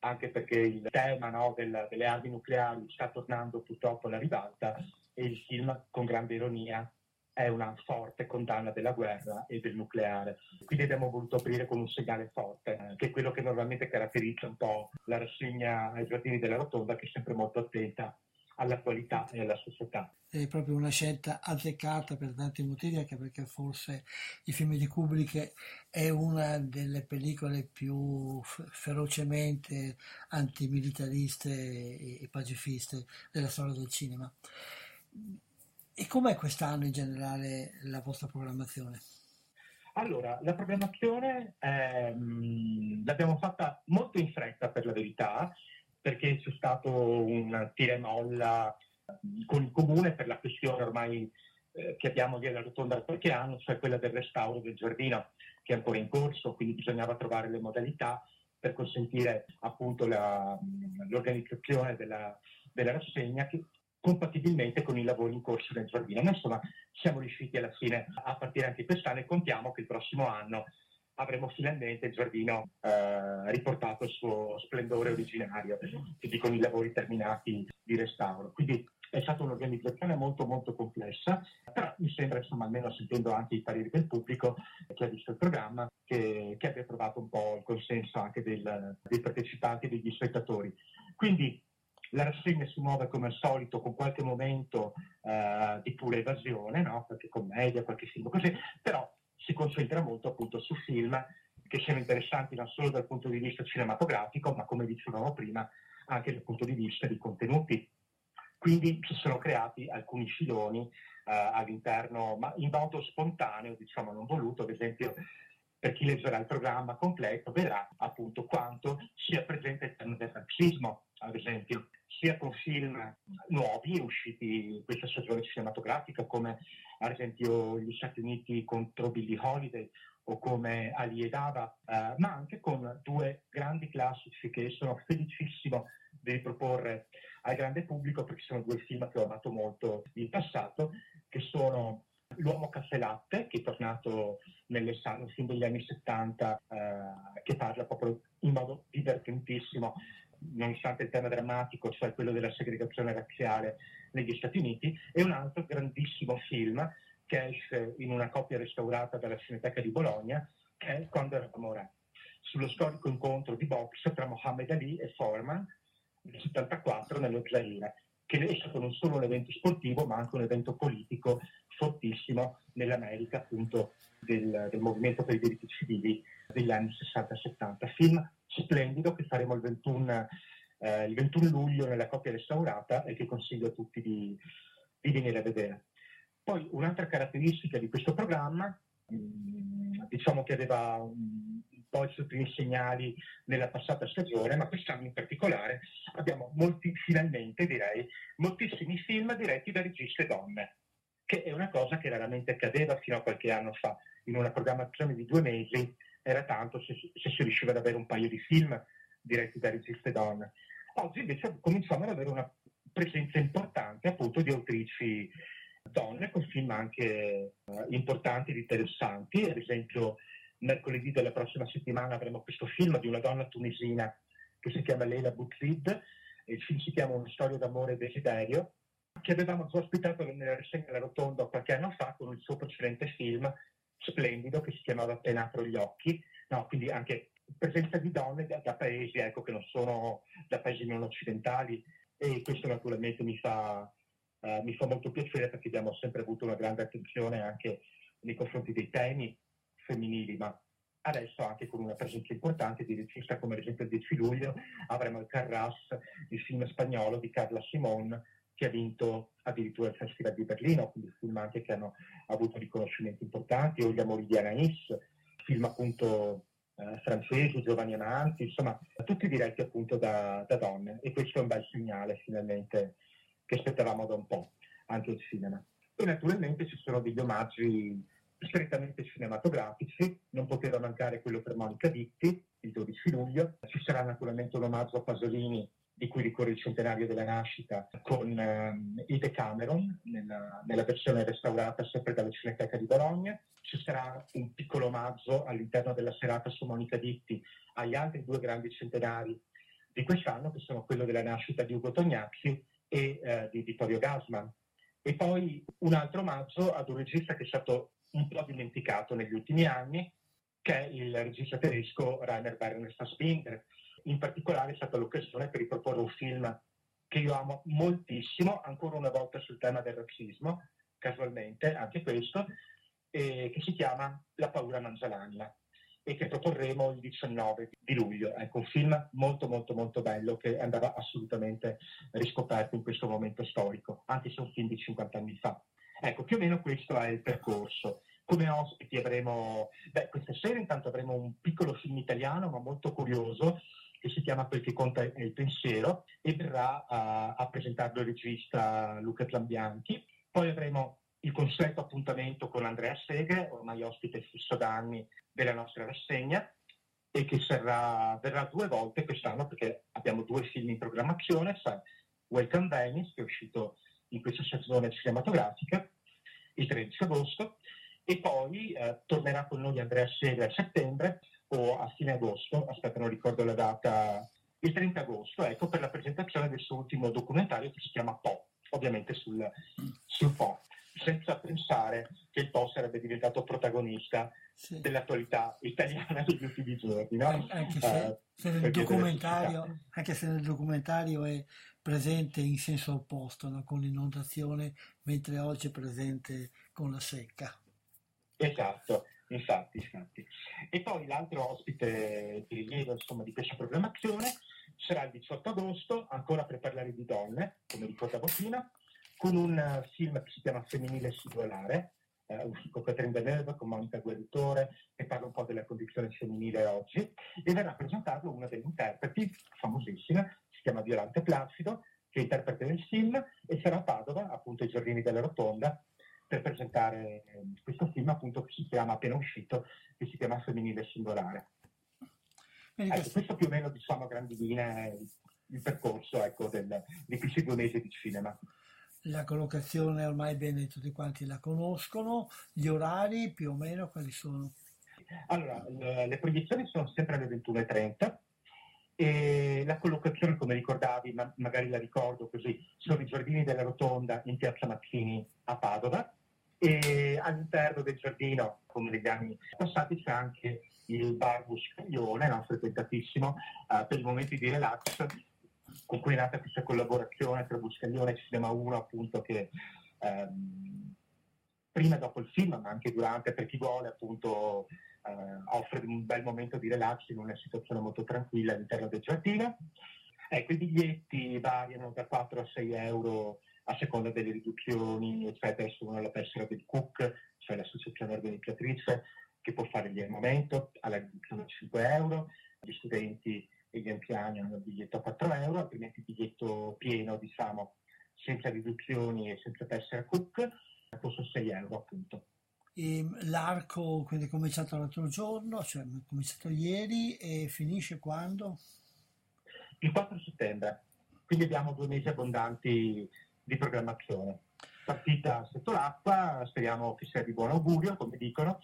anche perché il tema no, del, delle armi nucleari sta tornando purtroppo alla ribalta e il film, con grande ironia, è una forte condanna della guerra e del nucleare. Quindi abbiamo voluto aprire con un segnale forte, eh, che è quello che normalmente caratterizza un po' la rassegna ai giardini della rotonda, che è sempre molto attenta alla qualità e alla società. È proprio una scelta azzeccata per tanti motivi, anche perché forse il film di Kubrick è una delle pellicole più ferocemente antimilitariste e pacifiste della storia del cinema. E com'è quest'anno in generale la vostra programmazione? Allora, la programmazione ehm, l'abbiamo fatta molto in fretta per la verità, perché c'è stato un tira e molla con il comune per la questione ormai eh, che abbiamo di Rotonda da qualche anno, cioè quella del restauro del giardino, che è ancora in corso, quindi bisognava trovare le modalità per consentire appunto la, l'organizzazione della, della rassegna che, compatibilmente con i lavori in corso nel giardino. Ma insomma siamo riusciti alla fine a partire anche quest'anno e contiamo che il prossimo anno avremo finalmente il giardino eh, riportato al suo splendore originario, quindi con i lavori terminati di restauro. Quindi è stata un'organizzazione molto molto complessa, però mi sembra, insomma, almeno sentendo anche i pareri del pubblico che ha visto il programma, che, che abbia trovato un po' il consenso anche del, dei partecipanti e degli spettatori. Quindi la rassegna si muove come al solito con qualche momento uh, di pura evasione, no? qualche commedia, qualche film così, però si concentra molto appunto su film che siano interessanti non solo dal punto di vista cinematografico, ma come dicevamo prima, anche dal punto di vista di contenuti. Quindi si sono creati alcuni filoni uh, all'interno, ma in modo spontaneo, diciamo non voluto, ad esempio per chi leggerà il programma completo verrà appunto quanto sia presente il tema del razzismo, ad esempio, sia con film nuovi usciti questa stagione cinematografica, come ad esempio Gli Stati Uniti contro Billie Holiday o come Ali ed Ava, eh, ma anche con due grandi classici che sono felicissimo di riproporre al grande pubblico perché sono due film che ho amato molto in passato, che sono L'uomo caffè latte, che è tornato nelle film degli anni 70, eh, che parla proprio in modo divertentissimo, nonostante il tema drammatico, cioè quello della segregazione razziale negli Stati Uniti, e un altro grandissimo film che esce in una copia restaurata dalla Cineteca di Bologna, che è Quando eravamo re, sullo storico incontro di box tra Mohammed Ali e Foreman nel 74 nello Zaire che è stato non solo un evento sportivo ma anche un evento politico fortissimo nell'America appunto del, del movimento per i diritti civili degli anni 60-70. Film splendido che faremo il 21, eh, il 21 luglio nella coppia restaurata e che consiglio a tutti di, di venire a vedere. Poi un'altra caratteristica di questo programma, mm, diciamo che aveva po' i suoi primi segnali nella passata stagione, ma quest'anno in particolare abbiamo molti, finalmente direi, moltissimi film diretti da registe donne, che è una cosa che raramente accadeva fino a qualche anno fa. In una programmazione di due mesi era tanto se, se si riusciva ad avere un paio di film diretti da registe donne. Oggi invece cominciamo ad avere una presenza importante appunto di autrici donne con film anche uh, importanti ed interessanti, ad esempio mercoledì della prossima settimana avremo questo film di una donna tunisina che si chiama Leila Bouzid, il film si chiama Una storia d'amore e desiderio, che avevamo già ospitato nella rassegna alla Rotonda qualche anno fa con il suo precedente film splendido che si chiamava Appena apro gli occhi, no, quindi anche presenza di donne da, da paesi ecco, che non sono da paesi non occidentali. E questo naturalmente mi fa, uh, mi fa molto piacere perché abbiamo sempre avuto una grande attenzione anche nei confronti dei temi femminili, ma adesso anche con una presenza importante di regista come ad esempio il 10 luglio avremo il Carras, il film spagnolo di Carla Simon che ha vinto addirittura il Festival di Berlino, quindi film anche che hanno avuto riconoscimenti importanti, o Gli amori di Anaïs, film appunto eh, francesi, giovani amanti, insomma tutti diretti appunto da, da donne e questo è un bel segnale finalmente che aspettavamo da un po' anche il cinema. E naturalmente ci sono degli omaggi strettamente cinematografici, non poteva mancare quello per Monica Vitti, il 12 luglio, ci sarà naturalmente un omaggio a Pasolini di cui ricorre il centenario della nascita con um, Ide Cameron nella, nella, versione restaurata sempre dalla Cineteca di Bologna. Ci sarà un piccolo omaggio all'interno della serata su Monica Vitti agli altri due grandi centenari di quest'anno, che sono quello della nascita di Ugo Tognazzi e uh, di Vittorio Gasman. E poi un altro omaggio ad un regista che è stato un po' dimenticato negli ultimi anni, che è il regista tedesco Rainer Werner Fassbinder. In particolare è stata l'occasione per riproporre un film che io amo moltissimo, ancora una volta sul tema del razzismo, casualmente, anche questo, eh, che si chiama La paura mangia l'anima e che proporremo il 19 di luglio. Ecco, un film molto molto molto bello che andava assolutamente riscoperto in questo momento storico, anche se un film di 50 anni fa. Ecco, più o meno questo è il percorso. Come ospiti avremo, beh, questa sera intanto avremo un piccolo film italiano ma molto curioso che si chiama Quel che conta il pensiero e verrà a, a presentarlo il regista Luca Tlambianchi. Poi avremo il consueto appuntamento con Andrea Segre, ormai ospite fisso da anni della nostra rassegna, e che sarà, verrà due volte quest'anno perché abbiamo due film in programmazione, sai, Welcome Venice, che è uscito in questa stagione cinematografica, il 13 agosto, e poi eh, tornerà con noi Andrea Segre a settembre o a fine agosto, aspetta non ricordo la data, il 30 agosto, ecco, per la presentazione del suo ultimo documentario che si chiama Po, ovviamente sul, sul Po senza pensare che il Po sarebbe diventato protagonista sì. dell'attualità italiana degli ultimi giorni. No? Anche, se, uh, se nel anche, se, nel documentario, è presente in senso opposto, no? con l'inondazione, mentre oggi è presente con la secca. Esatto, infatti, infatti. E poi l'altro ospite di rilievo insomma, di questa programmazione sarà il 18 agosto, ancora per parlare di donne, come ricordavo prima, con un eh, film che si chiama Femminile Singolare, eh, uscito con Catherine Deneuve, con Monica Gueritore, che parla un po' della condizione femminile oggi, e verrà presentato una delle interpreti famosissime, si chiama Violante Placido, che interpreta il film, e sarà a Padova, appunto ai Giardini della Rotonda, per presentare questo film appunto che si chiama, appena uscito, che si chiama Femminile Singolare. Ecco, questo più o meno diciamo a grandi linee il percorso ecco, del, di questi due mesi di cinema la collocazione ormai bene tutti quanti la conoscono, gli orari più o meno quali sono? Allora, le proiezioni sono sempre alle 21.30 e la collocazione, come ricordavi, ma magari la ricordo così, sono i giardini della Rotonda in Piazza Mazzini a Padova e all'interno del giardino, come negli anni passati, c'è anche il bar Buscaglione, no? frequentatissimo, uh, per i momenti di relax con cui è nata questa collaborazione tra Buscaglione e Cinema 1 appunto che ehm, prima e dopo il film ma anche durante per chi vuole appunto offre un bel momento di relax in una situazione molto tranquilla all'interno del giardino. Ecco i biglietti variano da 4 a 6 euro a seconda delle riduzioni eccetera. Sono la tessera del COOK cioè l'associazione organizzatrice che può fare il aumento alla riduzione di 5 euro. Gli studenti e gli anziani hanno il biglietto a 4 euro, altrimenti il biglietto pieno, diciamo, senza riduzioni e senza tessera cook, costa 6 euro appunto. E l'arco quindi è cominciato l'altro giorno, cioè è cominciato ieri e finisce quando? Il 4 settembre, quindi abbiamo due mesi abbondanti di programmazione. Partita sotto l'acqua, speriamo che sia di buon augurio, come dicono.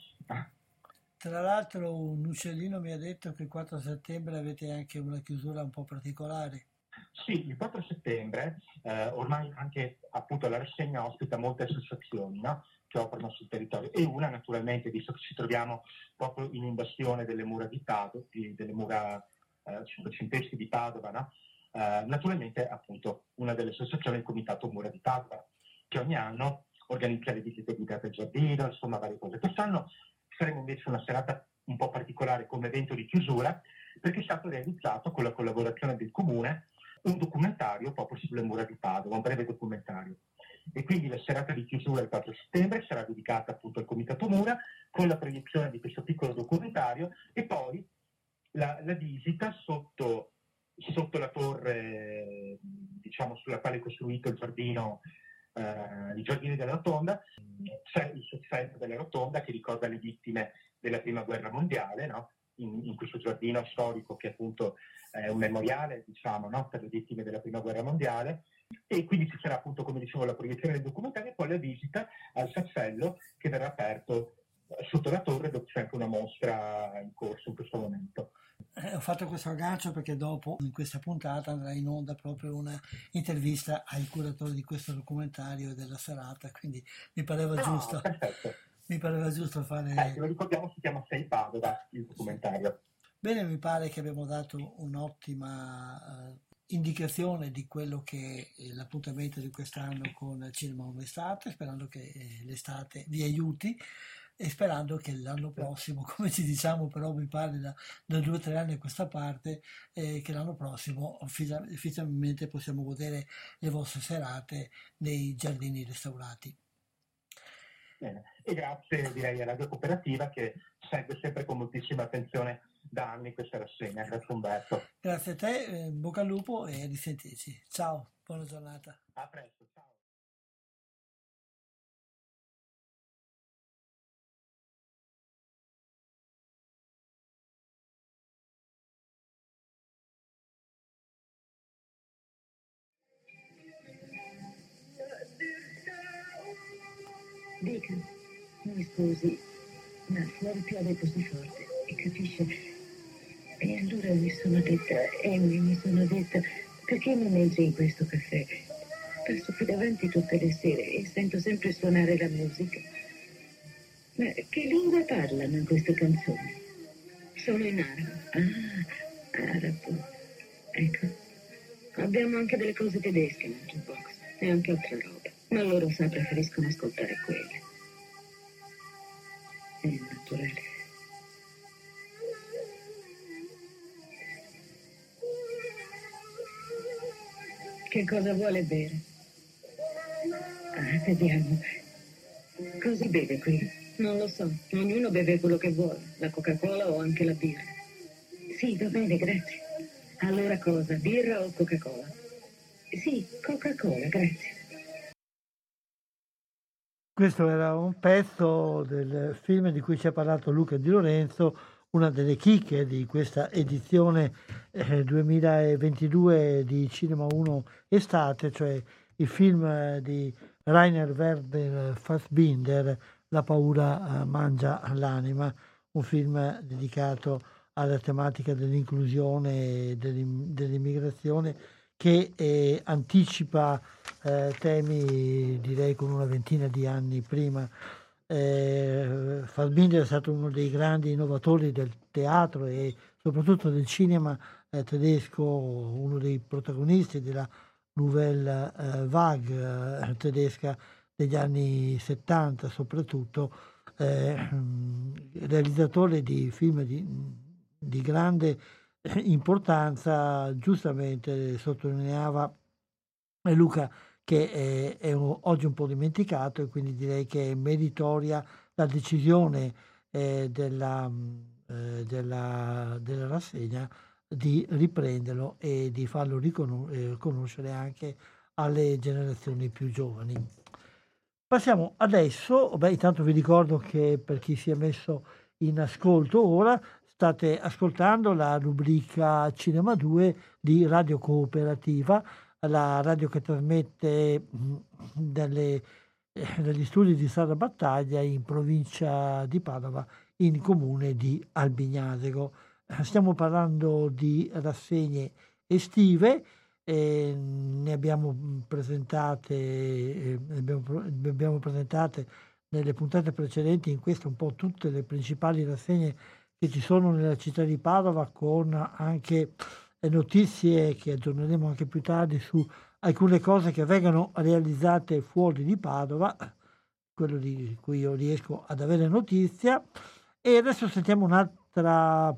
Tra l'altro un uccellino mi ha detto che il 4 settembre avete anche una chiusura un po' particolare. Sì, il 4 settembre eh, ormai anche appunto la rassegna ospita molte associazioni no? Che operano sul territorio e una naturalmente, visto che ci troviamo proprio in invasione delle mura di Padova, delle mura eh, cinquecentesche di Padova, no? eh, naturalmente appunto una delle associazioni il Comitato Mura di Padova, che ogni anno organizza le visite guidate al giardino, insomma varie cose. Quest'anno faremo invece una serata un po' particolare come evento di chiusura perché è stato realizzato con la collaborazione del comune un documentario proprio sulle mura di Padova, un breve documentario. E quindi la serata di chiusura il 4 settembre sarà dedicata appunto al Comitato Mura con la proiezione di questo piccolo documentario e poi la, la visita sotto, sotto, la torre diciamo, sulla quale è costruito il giardino eh, i giardini della rotonda, c'è il sofferto della rotonda che ricorda le vittime della prima guerra mondiale, no? in, in, questo giardino storico che appunto è un memoriale diciamo, no? per le vittime della prima guerra mondiale e quindi ci sarà appunto come dicevo la proiezione del documentario e poi la visita al sassello che verrà aperto sotto la torre dove c'è anche una mostra in corso in questo momento. Eh, ho fatto questo aggancio perché dopo in questa puntata andrà in onda proprio una intervista ai curatori di questo documentario e della serata, quindi mi pareva no, giusto. Perfetto. Mi pareva giusto fare. Eh, lo ricordiamo, si chiama Sei Padova il documentario. Bene, mi pare che abbiamo dato un'ottima uh, indicazione di quello che è l'appuntamento di quest'anno con Cinema Home Estate, sperando che eh, l'estate vi aiuti e sperando che l'anno prossimo, come ci diciamo però mi pare da, da due o tre anni a questa parte, eh, che l'anno prossimo ufficialmente possiamo godere le vostre serate nei giardini restaurati. Bene. E grazie direi a Radio Cooperativa che segue sempre con moltissima attenzione da anni questa rassegna. Grazie Umberto. Grazie a te, eh, bocca al lupo e a risentirci. Ciao, buona giornata. A presto. Dica, mi scusi, ma fuori piove così forte e capisce? E allora mi sono detta, Amy, mi sono detta, perché mi metti in questo caffè? Passo qui davanti tutte le sere e sento sempre suonare la musica. Ma che lingua parlano in queste canzoni? Solo in arabo. Ah, arabo. Ecco. Abbiamo anche delle cose tedesche nel jukebox e anche altra roba. Ma loro sa preferiscono ascoltare quelle. È naturale. Che cosa vuole bere? Ah, vediamo. Cosa beve qui? Non lo so. Ognuno beve quello che vuole. La Coca-Cola o anche la birra. Sì, va bene, grazie. Allora cosa? Birra o Coca-Cola? Sì, Coca-Cola, grazie. Questo era un pezzo del film di cui ci ha parlato Luca Di Lorenzo, una delle chicche di questa edizione eh, 2022 di Cinema 1 Estate, cioè il film di Rainer Werner Fassbinder, La paura eh, mangia l'anima, un film dedicato alla tematica dell'inclusione e dell'immigrazione che eh, anticipa eh, temi direi con una ventina di anni prima. Eh, Fassbinder è stato uno dei grandi innovatori del teatro e soprattutto del cinema eh, tedesco, uno dei protagonisti della Nouvelle eh, Vague eh, tedesca degli anni 70 soprattutto, eh, realizzatore di film di, di grande importanza, giustamente sottolineava Luca che è, è un, oggi un po' dimenticato e quindi direi che è meritoria la decisione eh, della, eh, della, della, rassegna di riprenderlo e di farlo riconoscere eh, anche alle generazioni più giovani. Passiamo adesso, beh, intanto vi ricordo che per chi si è messo in ascolto ora State ascoltando la rubrica Cinema 2 di Radio Cooperativa, la radio che trasmette dalle, eh, dagli studi di Strada Battaglia in provincia di Padova, in comune di Albignasego. Stiamo parlando di rassegne estive, eh, ne abbiamo presentate, eh, abbiamo, abbiamo presentate nelle puntate precedenti, in questo un po' tutte le principali rassegne che ci sono nella città di Padova con anche notizie che aggiorneremo anche più tardi su alcune cose che vengono realizzate fuori di Padova, quello di cui io riesco ad avere notizia. E adesso sentiamo un'altra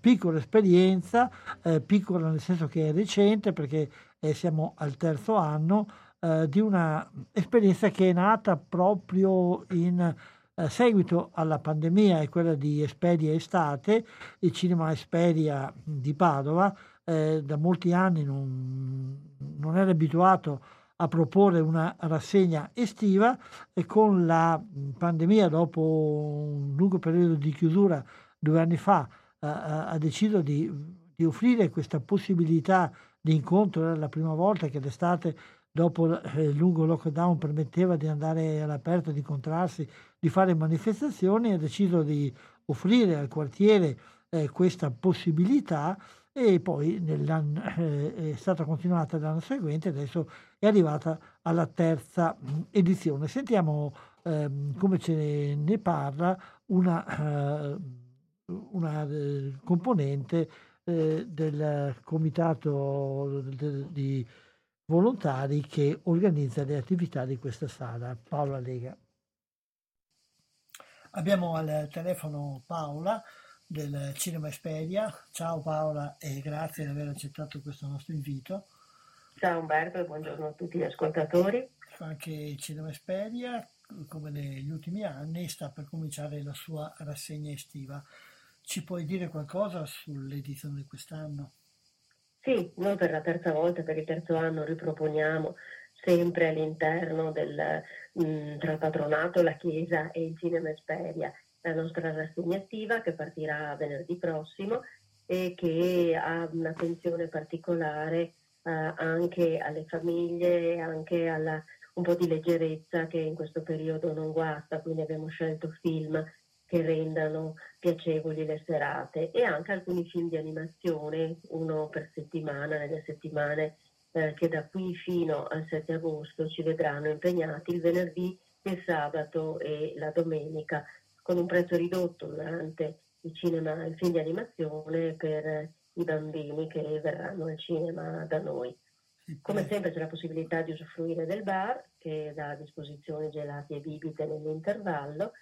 piccola esperienza, eh, piccola nel senso che è recente perché eh, siamo al terzo anno, eh, di una esperienza che è nata proprio in eh, seguito alla pandemia e quella di Esperia Estate, il cinema Esperia di Padova eh, da molti anni non, non, era abituato a proporre una rassegna estiva e con la pandemia dopo un lungo periodo di chiusura due anni fa eh, ha deciso di, di offrire questa possibilità di incontro, era la prima volta che l'estate dopo eh, il lungo lockdown permetteva di andare all'aperto, di incontrarsi, di fare manifestazioni, ha deciso di offrire al quartiere eh, questa possibilità e poi eh, è stata continuata l'anno seguente, adesso è arrivata alla terza mm, edizione. Sentiamo ehm, come ce ne parla una, uh, una uh, componente eh, del comitato de, di volontari che organizza le attività di questa sala. Paola Lega. Abbiamo al telefono Paola del Cinema Esperia. Ciao Paola e grazie di aver accettato questo nostro invito. Ciao Umberto e buongiorno a tutti gli ascoltatori. Anche il Cinema Esperia, come negli ultimi anni, sta per cominciare la sua rassegna estiva. Ci puoi dire qualcosa sull'edizione di quest'anno? Sì, noi per la terza volta, per il terzo anno, riproponiamo sempre all'interno del mh, mm, tra patronato, la Chiesa e il Cinema Esperia nostra rassegna estiva che partirà venerdì prossimo e che ha un'attenzione particolare eh, anche alle famiglie, anche alla un po' di leggerezza che in questo periodo non guasta, quindi abbiamo scelto film che rendano piacevoli le serate e anche alcuni film di animazione, uno per settimana, nelle settimane eh, che da qui fino al 7 agosto ci vedranno impegnati il venerdì, il sabato e la domenica con un prezzo ridotto durante il cinema, il film di animazione per i bambini che verranno al cinema da noi. Come sempre c'è la possibilità di usufruire del bar che dà a disposizione gelati e bibite nell'intervallo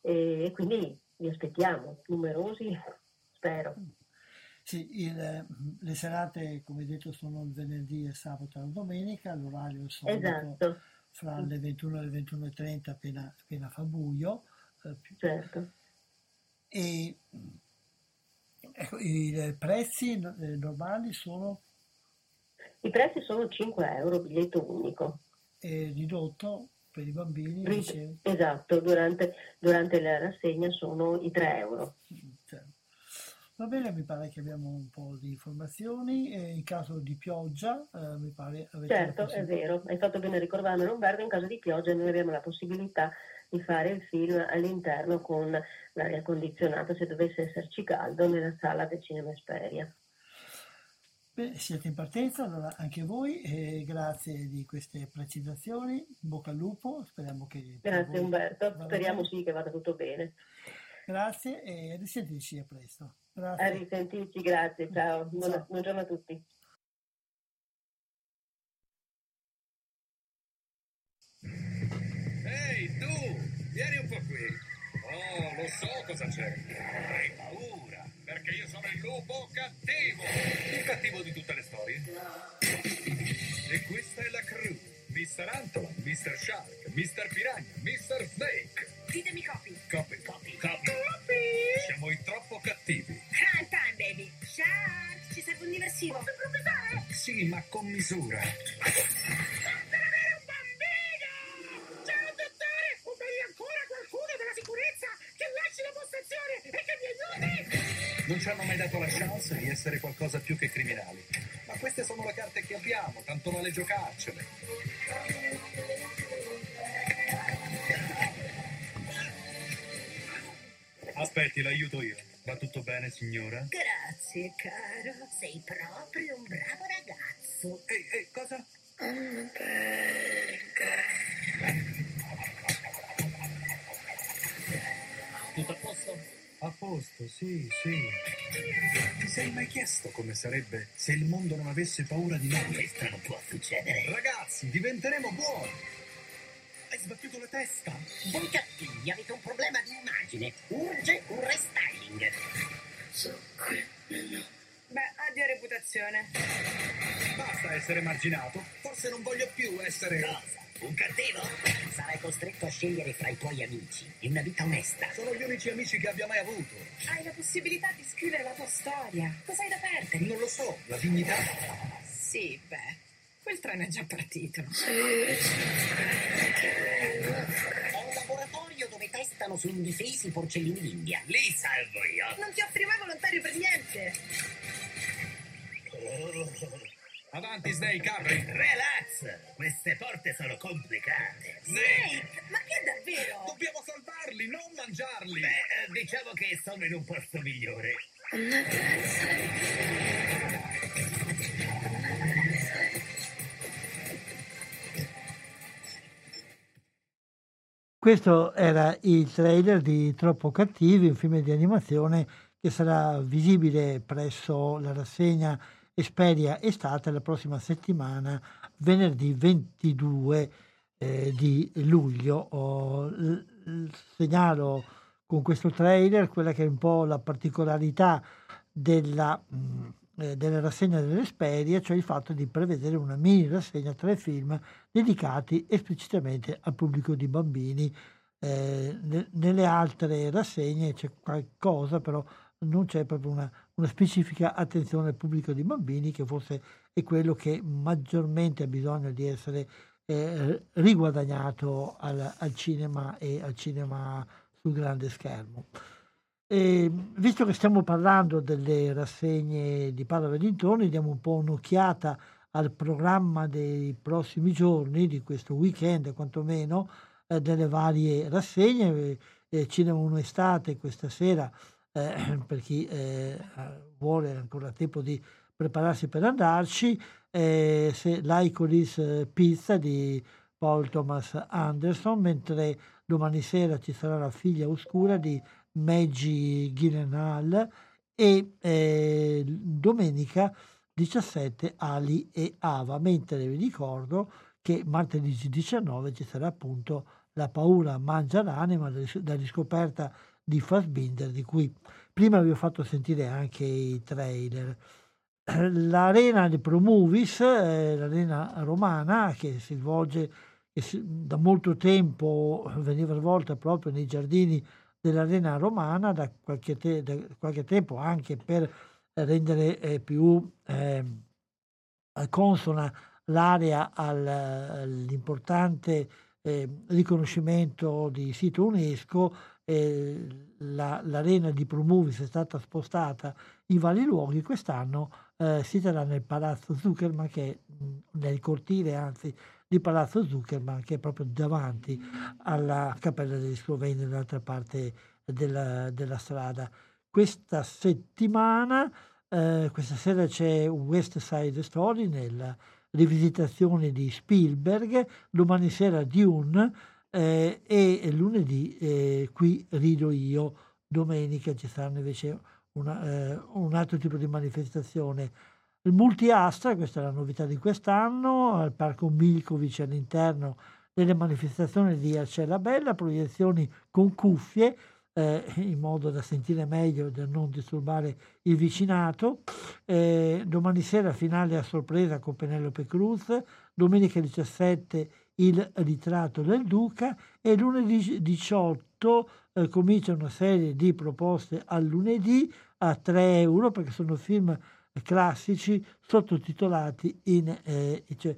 e quindi vi aspettiamo, numerosi, spero. Sì, il, le serate, come detto, sono il venerdì, il sabato e la domenica, l'orario è solito esatto. fra le 21 e le 21.30 appena, appena fa buio. Eh, certo. E ecco, i prezzi eh, normali sono? I prezzi sono 5 euro, biglietto unico. E ridotto per i bambini? Rid- esatto, durante, durante, la rassegna sono i 3 euro. Certo. Va bene, mi pare che abbiamo un po' di informazioni. E in caso di pioggia, eh, mi pare avete Certo, è vero, hai fatto bene a ricordarmelo Umberto, in caso di pioggia noi abbiamo la possibilità di fare il film all'interno con l'aria condizionata se dovesse esserci caldo nella sala del Cinema Esperia. Beh, siete in partenza, allora anche voi, eh, grazie di queste precisazioni, bocca al lupo, speriamo che... Grazie Umberto, speriamo bene. sì che vada tutto bene. Grazie e risentirci a presto. Grazie. A risentirci, grazie, ciao, ciao. buongiorno a tutti. Lo so cosa c'è. Hai paura, perché io sono il lupo cattivo. Il cattivo di tutte le storie. E questa è la crew. Mr. Antola, Mr. Shark, Mr. Piranha, Mr. Snake. Ditemi copy. Copy. Copy. Copy. Copy. Siamo i troppo cattivi. Crime time, baby. Shark, ci serve un diversivo. Posso improvvisare? Sì, ma con misura. Non ci hanno mai dato la chance di essere qualcosa più che criminali. Ma queste sono le carte che abbiamo, tanto vale giocarcele. Aspetti, l'aiuto io. Va tutto bene, signora? Grazie, caro. Sei proprio un bravo ragazzo. Ehi, ehi, cosa? Oh, perché? A posto, sì, sì. Ti sei mai chiesto come sarebbe se il mondo non avesse paura di noi? Questo non può succedere. Ragazzi, diventeremo buoni. Hai sbattuto la testa. Voi cattivi avete un problema di immagine. Urge un restyling. Beh, addio reputazione. Basta essere marginato. Forse non voglio più essere... Cosa? Un cattivo? Sarai costretto a scegliere fra i tuoi amici di una vita onesta. Sono gli unici amici che abbia mai avuto. Hai la possibilità di scrivere la tua storia. Cosa hai da perdere? Non lo so, la dignità. Sì, beh, quel treno è già partito. Ho un laboratorio dove testano su indifesi porcellini d'India. Lì salvo io. Non ti offri mai volontario per niente. Avanti, Snake, apri! Relax! Queste porte sono complicate. Snake, ma che davvero? Dobbiamo salvarli, non mangiarli! Beh, eh, diciamo che sono in un posto migliore. Questo era il trailer di Troppo Cattivi, un film di animazione che sarà visibile presso la rassegna Esperia Estate la prossima settimana, venerdì 22 eh, di luglio. Oh, segnalo con questo trailer quella che è un po' la particolarità della, mh, mm, eh, della rassegna dell'Esperia, cioè il fatto di prevedere una mini rassegna, tre film dedicati esplicitamente al pubblico di bambini. Eh, ne- nelle altre rassegne c'è qualcosa, però non c'è proprio una, una, specifica attenzione al pubblico di bambini, che forse è quello che maggiormente ha bisogno di essere eh, riguadagnato al, al, cinema e al cinema sul grande schermo. E, visto che stiamo parlando delle rassegne di Padova e dintorni, diamo un po' un'occhiata al programma dei prossimi giorni, di questo weekend quantomeno, eh, delle varie rassegne. Eh, Cinema 1 Estate questa sera, eh, per chi eh, vuole ancora tempo di prepararsi per andarci, eh, se l'Icoris eh, Pizza di Paul Thomas Anderson, mentre domani sera ci sarà la figlia oscura di Maggie Gyllenhaal e eh, domenica 17 Ali e Ava, mentre vi ricordo che martedì 19 ci sarà appunto La paura mangia l'anima, la riscoperta di Fassbinder, di cui prima vi ho fatto sentire anche i trailer. L'arena di Promovis, eh, l'arena romana che si svolge che si, da molto tempo, veniva svolta proprio nei giardini dell'arena romana, da qualche, te, da qualche tempo anche per rendere eh, più eh, consona l'area al, all'importante eh, riconoscimento di sito UNESCO eh, la, l'arena di Promovis è stata spostata in vari luoghi, quest'anno eh, si terrà nel Palazzo Zuckerman, che è nel cortile anzi di Palazzo Zuckerman, che è proprio davanti alla Cappella degli Sloveni, dall'altra parte della, della strada. Questa settimana, eh, questa sera c'è West Side Story nella rivisitazione di Spielberg, domani sera Dune, eh, e lunedì eh, qui rido io, domenica ci saranno invece una, eh, un altro tipo di manifestazione. Il multi-astra, questa è la novità di quest'anno, al Parco Milkovic all'interno delle manifestazioni di Arcella Bella, proiezioni con cuffie, eh, in modo da sentire meglio e da non disturbare il vicinato. Eh, domani sera finale a sorpresa con Penelope Cruz, domenica 17 il ritratto del duca e lunedì 18 eh, comincia una serie di proposte al lunedì a 3 euro perché sono film classici sottotitolati in, eh, cioè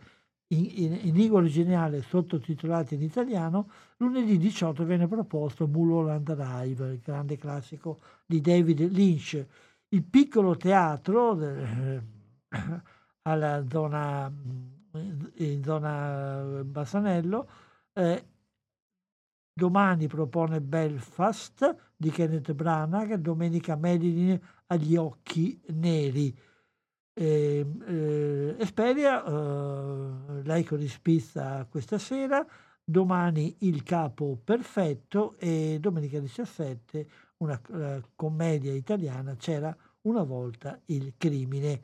in, in, in, lingua originale sottotitolati in italiano, lunedì 18 viene proposto Mulholland Drive, il grande classico di David Lynch. Il piccolo teatro eh, alla zona in zona Bassanello. Eh, domani propone Belfast di Kenneth Branagh, domenica Marilyn agli occhi neri. Eh, eh, Esperia, eh, laico di Spizza questa sera, domani il capo perfetto e domenica 17 una uh, commedia italiana, c'era una volta il crimine.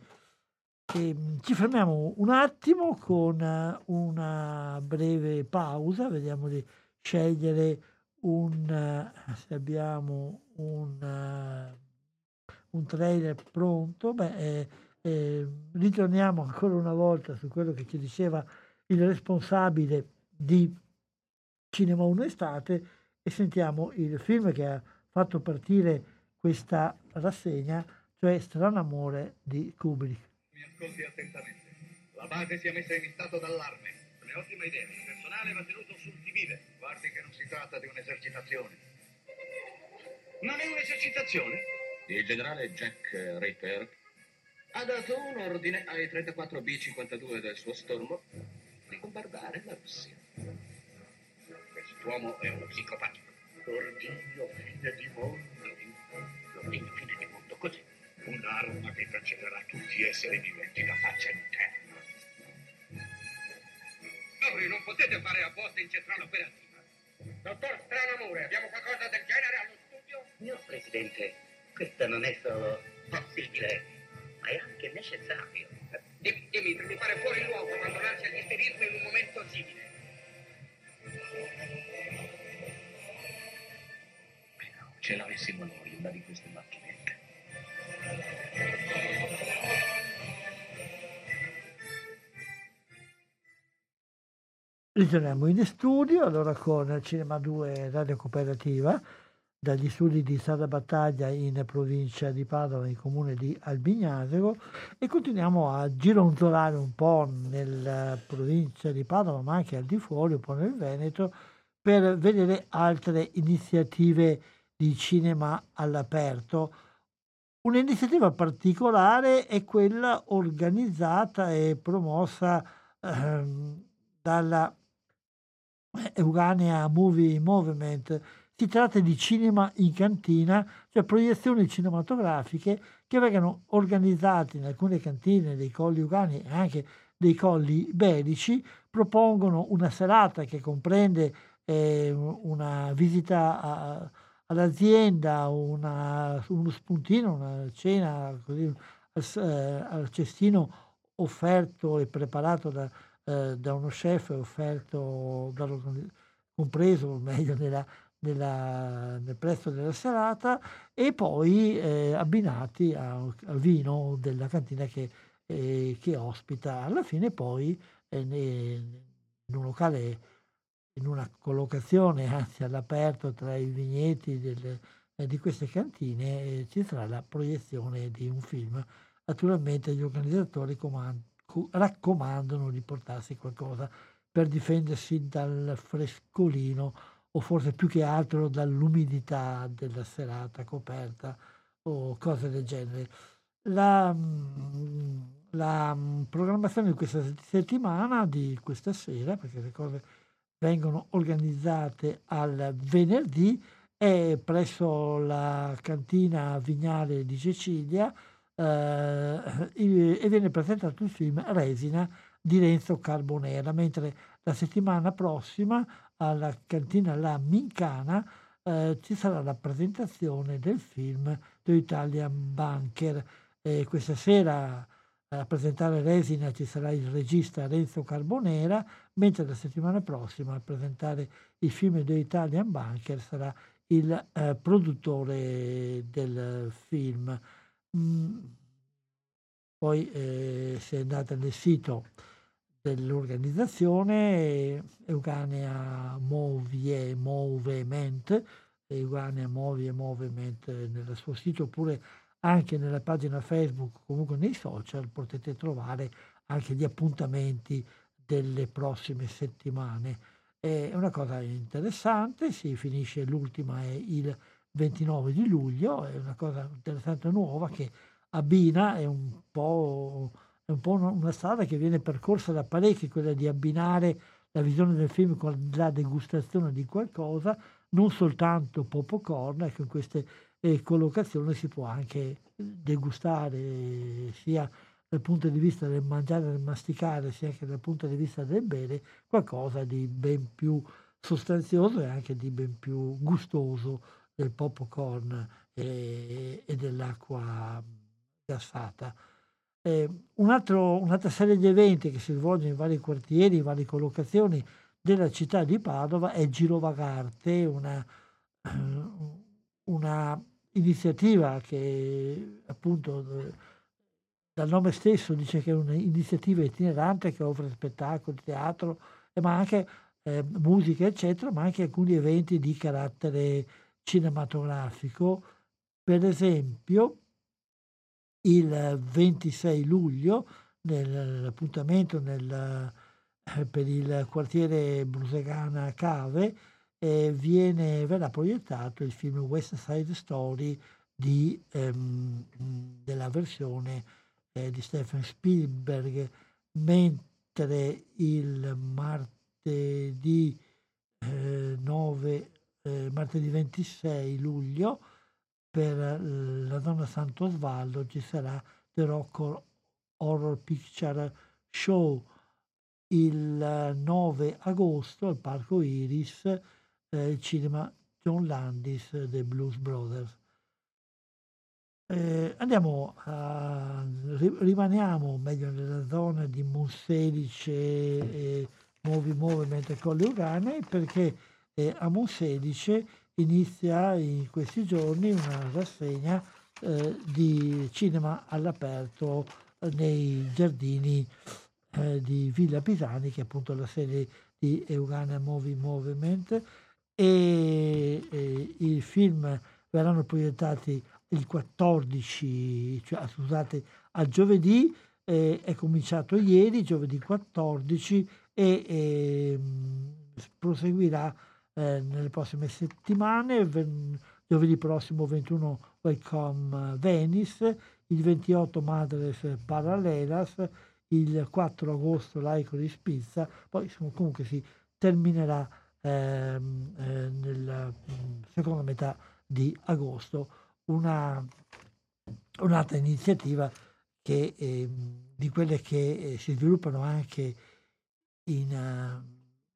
E ehm, ci fermiamo un attimo con eh, una breve pausa, vediamo di scegliere un, eh, se abbiamo un, eh, un trailer pronto. Beh, eh, eh, ritorniamo ancora una volta su quello che ci diceva il responsabile di Cinema 1 Estate e sentiamo il film che ha fatto partire questa rassegna, cioè Stranamore di Kubrick ascolti attentamente. La base sia messa in stato d'allarme. È un'ottima idea. Il personale va tenuto sul divide. Guardi che non si tratta di un'esercitazione. Non è un'esercitazione? Il generale Jack Ripper ha dato un ordine ai 34 B-52 del suo stormo di bombardare la Russia. Quest'uomo è uno psicopatico. Ordigno, fine di mondo. Ordigno, fine. Un'arma che cancellerà tutti gli esseri viventi da faccia interna. Voi non potete fare apposta in centrale operativa. Dottor Stranamore, abbiamo qualcosa del genere allo studio? No, Presidente. questo non è solo possibile, ma è anche necessario. Dimmi, dimmi, mi pare fuori luogo abbandonarsi agli isterismi in un momento simile. Ce l'avessimo noi una di queste macchinette. Ritorniamo in studio allora con Cinema 2 Radio Cooperativa dagli studi di Sala Battaglia in provincia di Padova, in comune di Albignasego e continuiamo a gironzolare un po' nella provincia di Padova ma anche al di fuori, un po' nel Veneto per vedere altre iniziative di cinema all'aperto. Un'iniziativa particolare è quella organizzata e promossa ehm, dalla Euganea Movie Movement. Si tratta di cinema in cantina, cioè proiezioni cinematografiche che vengono organizzate in alcune cantine dei colli ugani e anche dei colli iberici, propongono una serata che comprende eh, una visita a, all'azienda, una, uno spuntino, una cena così, al, eh, al cestino offerto e preparato da, eh, da uno chef offerto, compreso meglio nella, nella, nel prezzo della serata e poi eh, abbinati al vino della cantina che, eh, che, ospita. Alla fine poi eh, in un locale, in una collocazione anzi all'aperto tra i vigneti del, eh, di queste cantine ci sarà la proiezione di un film. Naturalmente gli organizzatori comandano raccomandano di portarsi qualcosa per difendersi dal frescolino o forse più che altro dall'umidità della serata coperta o cose del genere. La, mm, la mm, programmazione di questa settimana, di questa sera, perché le cose vengono organizzate al venerdì, è presso la cantina vignale di Cecilia, e viene presentato il film Resina di Renzo Carbonera, mentre la settimana prossima alla cantina La Mincana eh, ci sarà la presentazione del film The Italian Bunker. E questa sera a presentare Resina ci sarà il regista Renzo Carbonera, mentre la settimana prossima a presentare il film The Italian Bunker sarà il eh, produttore del film. Mm, poi eh, si è andata nel sito dell'organizzazione Euganea Movie Movement, Euganea Movie Movement nel suo sito oppure anche nella pagina Facebook, comunque nei social, potete trovare anche gli appuntamenti delle prossime settimane. È una cosa interessante, si finisce l'ultima è il 29 di luglio, è una cosa interessante nuova che abbina, è un po', è un po una strada che viene percorsa da parecchi, quella di abbinare la visione del film con la degustazione di qualcosa, non soltanto popcorn, ecco in queste eh, collocazioni si può anche degustare sia dal punto di vista del mangiare del masticare, sia che dal punto di vista del bere, qualcosa di ben più sostanzioso e anche di ben più gustoso del popcorn e, e dell'acqua gassata. Eh, un altro, un'altra serie di eventi che si svolge in vari quartieri, in varie collocazioni della città di Padova è Girovagarte, una, una iniziativa che appunto dal nome stesso dice che è un'iniziativa itinerante che offre spettacoli, teatro, ma anche eh, musica, eccetera, ma anche alcuni eventi di carattere cinematografico. Per esempio, il 26 luglio nell'appuntamento nel, eh, per il quartiere Brusegana Cave eh, viene, verrà proiettato il film West Side Story di, ehm, della versione eh, di Stephen Spielberg, mentre il martedì, 9, eh, martedì 26 luglio per la zona Santo Osvaldo ci sarà The Rock Horror Picture Show il 9 agosto al Parco Iris, eh, il cinema John Landis dei Blues Brothers. eh, andiamo a, rimaniamo meglio nella zona di Monselice e Movi Movement e Colle Urane perché eh, a Monselice inizia in questi giorni una rassegna eh, di cinema all'aperto nei giardini eh, di Villa Pisani, che è appunto la sede di Eugania Movie Movement, e, e i film verranno proiettati il 14, cioè scusate, a giovedì, eh, è cominciato ieri, giovedì 14, e, e proseguirà eh, nelle prossime settimane. Giovedì prossimo 21 Welcome Venice, il 28 Madres Parallelas, il 4 agosto Laico di Spizza, poi comunque si terminerà ehm, eh, nella mm, seconda metà di agosto una, un'altra iniziativa che, eh, di quelle che eh, si sviluppano anche in, uh,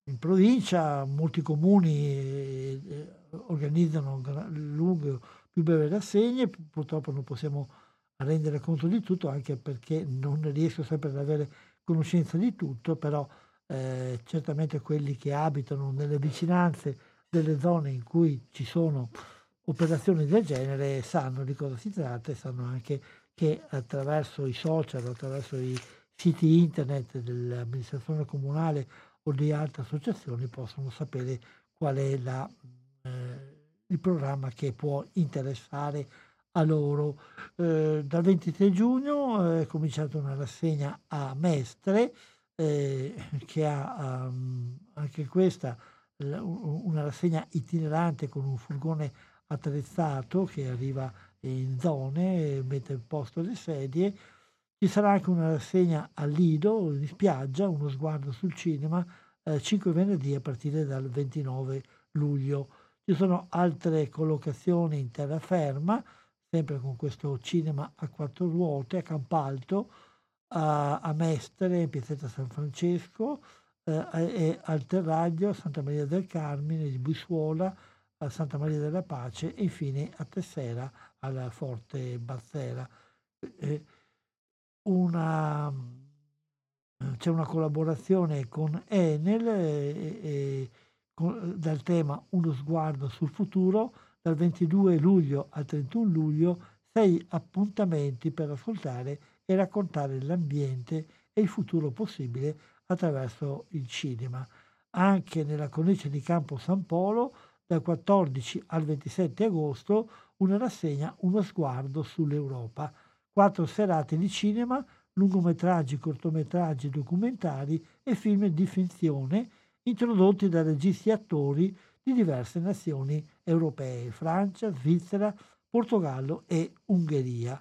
in provincia, molti comuni eh, organizzano lunghe più brevi rassegne, purtroppo non possiamo rendere conto di tutto anche perché non riesco sempre ad avere conoscenza di tutto, però eh, certamente quelli che abitano nelle vicinanze delle zone in cui ci sono operazioni del genere sanno di cosa si tratta e sanno anche che attraverso i social, attraverso i siti internet dell'amministrazione comunale o di altre associazioni possono sapere qual è la, eh, il programma che può interessare a loro. Eh, dal 23 giugno è cominciata una rassegna a Mestre eh, che ha um, anche questa una rassegna itinerante con un furgone attrezzato che arriva in zone, mette in posto le sedie. Ci sarà anche una rassegna al Lido, in spiaggia, uno sguardo sul cinema, eh, 5 venerdì a partire dal 29 luglio. Ci sono altre collocazioni in terraferma, sempre con questo cinema a quattro ruote, a Campalto, a, a Mestre, in Piazzetta San Francesco, eh, e al Terraglio, a Santa Maria del Carmine, di Bussuola, a Santa Maria della Pace e infine a Tessera, alla Forte Bazzera. Eh, una, c'è una collaborazione con Enel eh, eh, con, dal tema Uno sguardo sul futuro, dal 22 luglio al 31 luglio, sei appuntamenti per ascoltare e raccontare l'ambiente e il futuro possibile attraverso il cinema. Anche nella cornice di Campo San Polo dal 14 al 27 agosto una rassegna Uno sguardo sull'Europa. Quattro serate di cinema, lungometraggi, cortometraggi, documentari e film di finzione introdotti da registi e attori di diverse nazioni europee, Francia, Svizzera, Portogallo e Ungheria.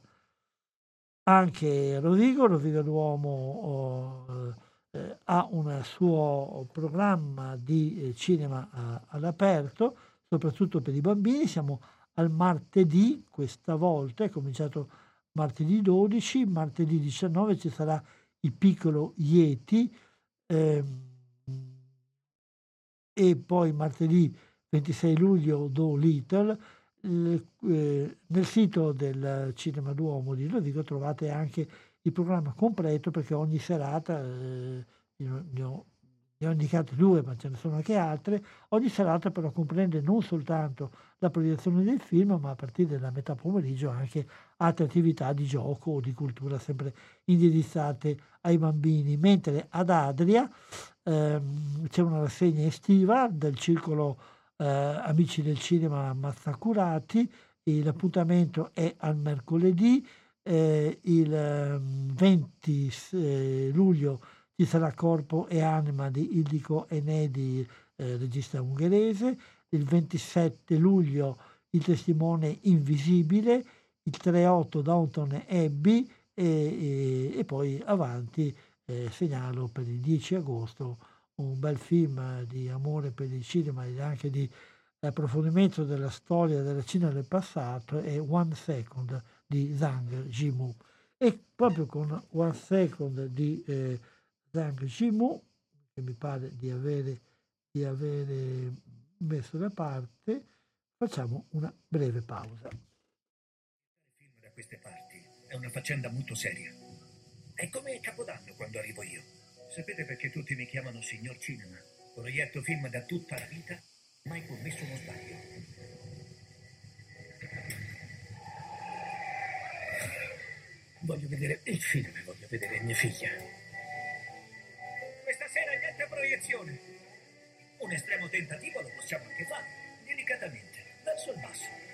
Anche Rovigo, Rovigo d'Uomo, oh, eh, ha un suo programma di eh, cinema eh, all'aperto, soprattutto per i bambini. Siamo al martedì, questa volta è cominciato martedì 12, martedì 19 ci sarà il piccolo Yeti ehm, e poi martedì 26 luglio Do Little. Eh, nel sito del Cinema Duomo di Rovigo trovate anche il programma completo perché ogni serata, eh, ne, ho, ne ho indicate due ma ce ne sono anche altre, ogni serata però comprende non soltanto la proiezione del film ma a partire da metà pomeriggio anche altre attività di gioco o di cultura sempre indirizzate ai bambini, mentre ad Adria ehm, c'è una rassegna estiva del circolo eh, Amici del Cinema Mazzacurati, l'appuntamento è al mercoledì eh, il 20 ehm, eh, luglio ci sarà Corpo e Anima di Ildico Enedi, eh, regista ungherese, il 27 luglio Il testimone invisibile, il 3-8 Downton Abbey e, e, e poi avanti eh, segnalo per il 10 agosto un bel film di amore per il cinema e anche di approfondimento della storia della Cina del passato è One Second di Zhang Jimu. E proprio con One Second di eh, Zhang Jimu, che mi pare di avere, di avere messo da parte, facciamo una breve pausa. queste parti è una faccenda molto seria. È come Capodanno quando arrivo io. Sapete perché tutti mi chiamano signor cinema? Proietto film da tutta la vita, mai commesso uno sbaglio. Voglio vedere il film, voglio vedere mia figlia. Proiezione. Un estremo tentativo lo possiamo anche fare, delicatamente, verso il basso.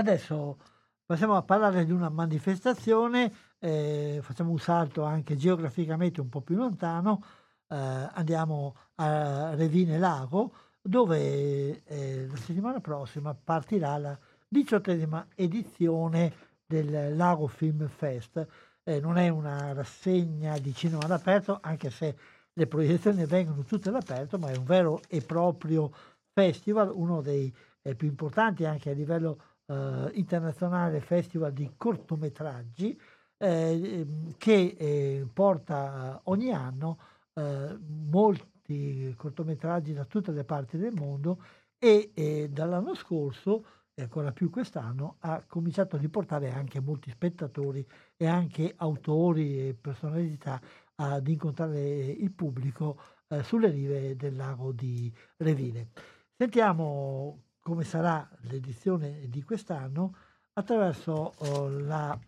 Adesso passiamo a parlare di una manifestazione, eh, facciamo un salto anche geograficamente un po' più lontano, eh, andiamo a Revine Lago, dove eh, la settimana prossima partirà la diciottesima edizione del Lago Film Fest. Eh, non è una rassegna di cinema all'aperto, anche se le proiezioni vengono tutte all'aperto, ma è un vero e proprio festival, uno dei eh, più importanti anche a livello eh, internazionale festival di cortometraggi eh, che eh, porta ogni anno eh, molti cortometraggi da tutte le parti del mondo e eh, dall'anno scorso e ancora più quest'anno ha cominciato a riportare anche molti spettatori e anche autori e personalità ad incontrare il pubblico eh, sulle rive del lago di Revine. Sentiamo come sarà l'edizione di quest'anno attraverso oh, la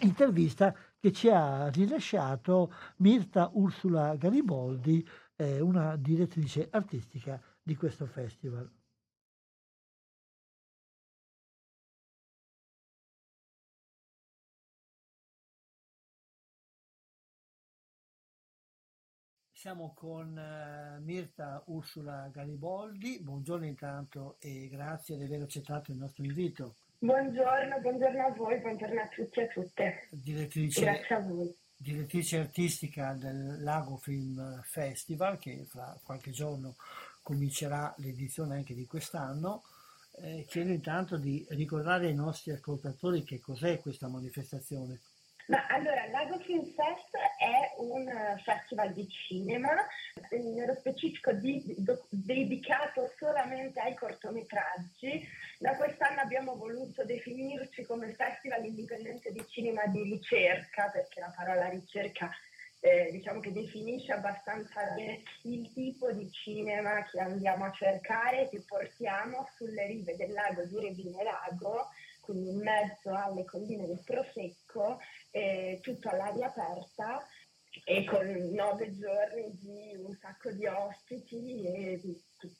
intervista che ci ha rilasciato Mirta Ursula Gariboldi, eh, una direttrice artistica di questo festival. Siamo con eh, Mirta Ursula Gariboldi, buongiorno intanto e grazie di aver accettato il nostro invito. Buongiorno, buongiorno a voi, buongiorno a tutti e a tutte. Direttrice, Grazie a voi. direttrice artistica del Lago Film Festival che fra qualche giorno comincerà l'edizione anche di quest'anno. Eh, chiedo intanto di ricordare ai nostri ascoltatori che cos'è questa manifestazione. Ma allora, Lago Film Fest è un eh, festival di cinema, eh, nello specifico di- do- dedicato solamente ai cortometraggi. Da quest'anno abbiamo voluto definirci come festival indipendente di cinema di ricerca, perché la parola ricerca eh, diciamo che definisce abbastanza bene il tipo di cinema che andiamo a cercare che portiamo sulle rive del lago di Revine Lago, quindi in mezzo alle colline del Prosecco, eh, tutto all'aria aperta e con nove giorni di un sacco di ospiti e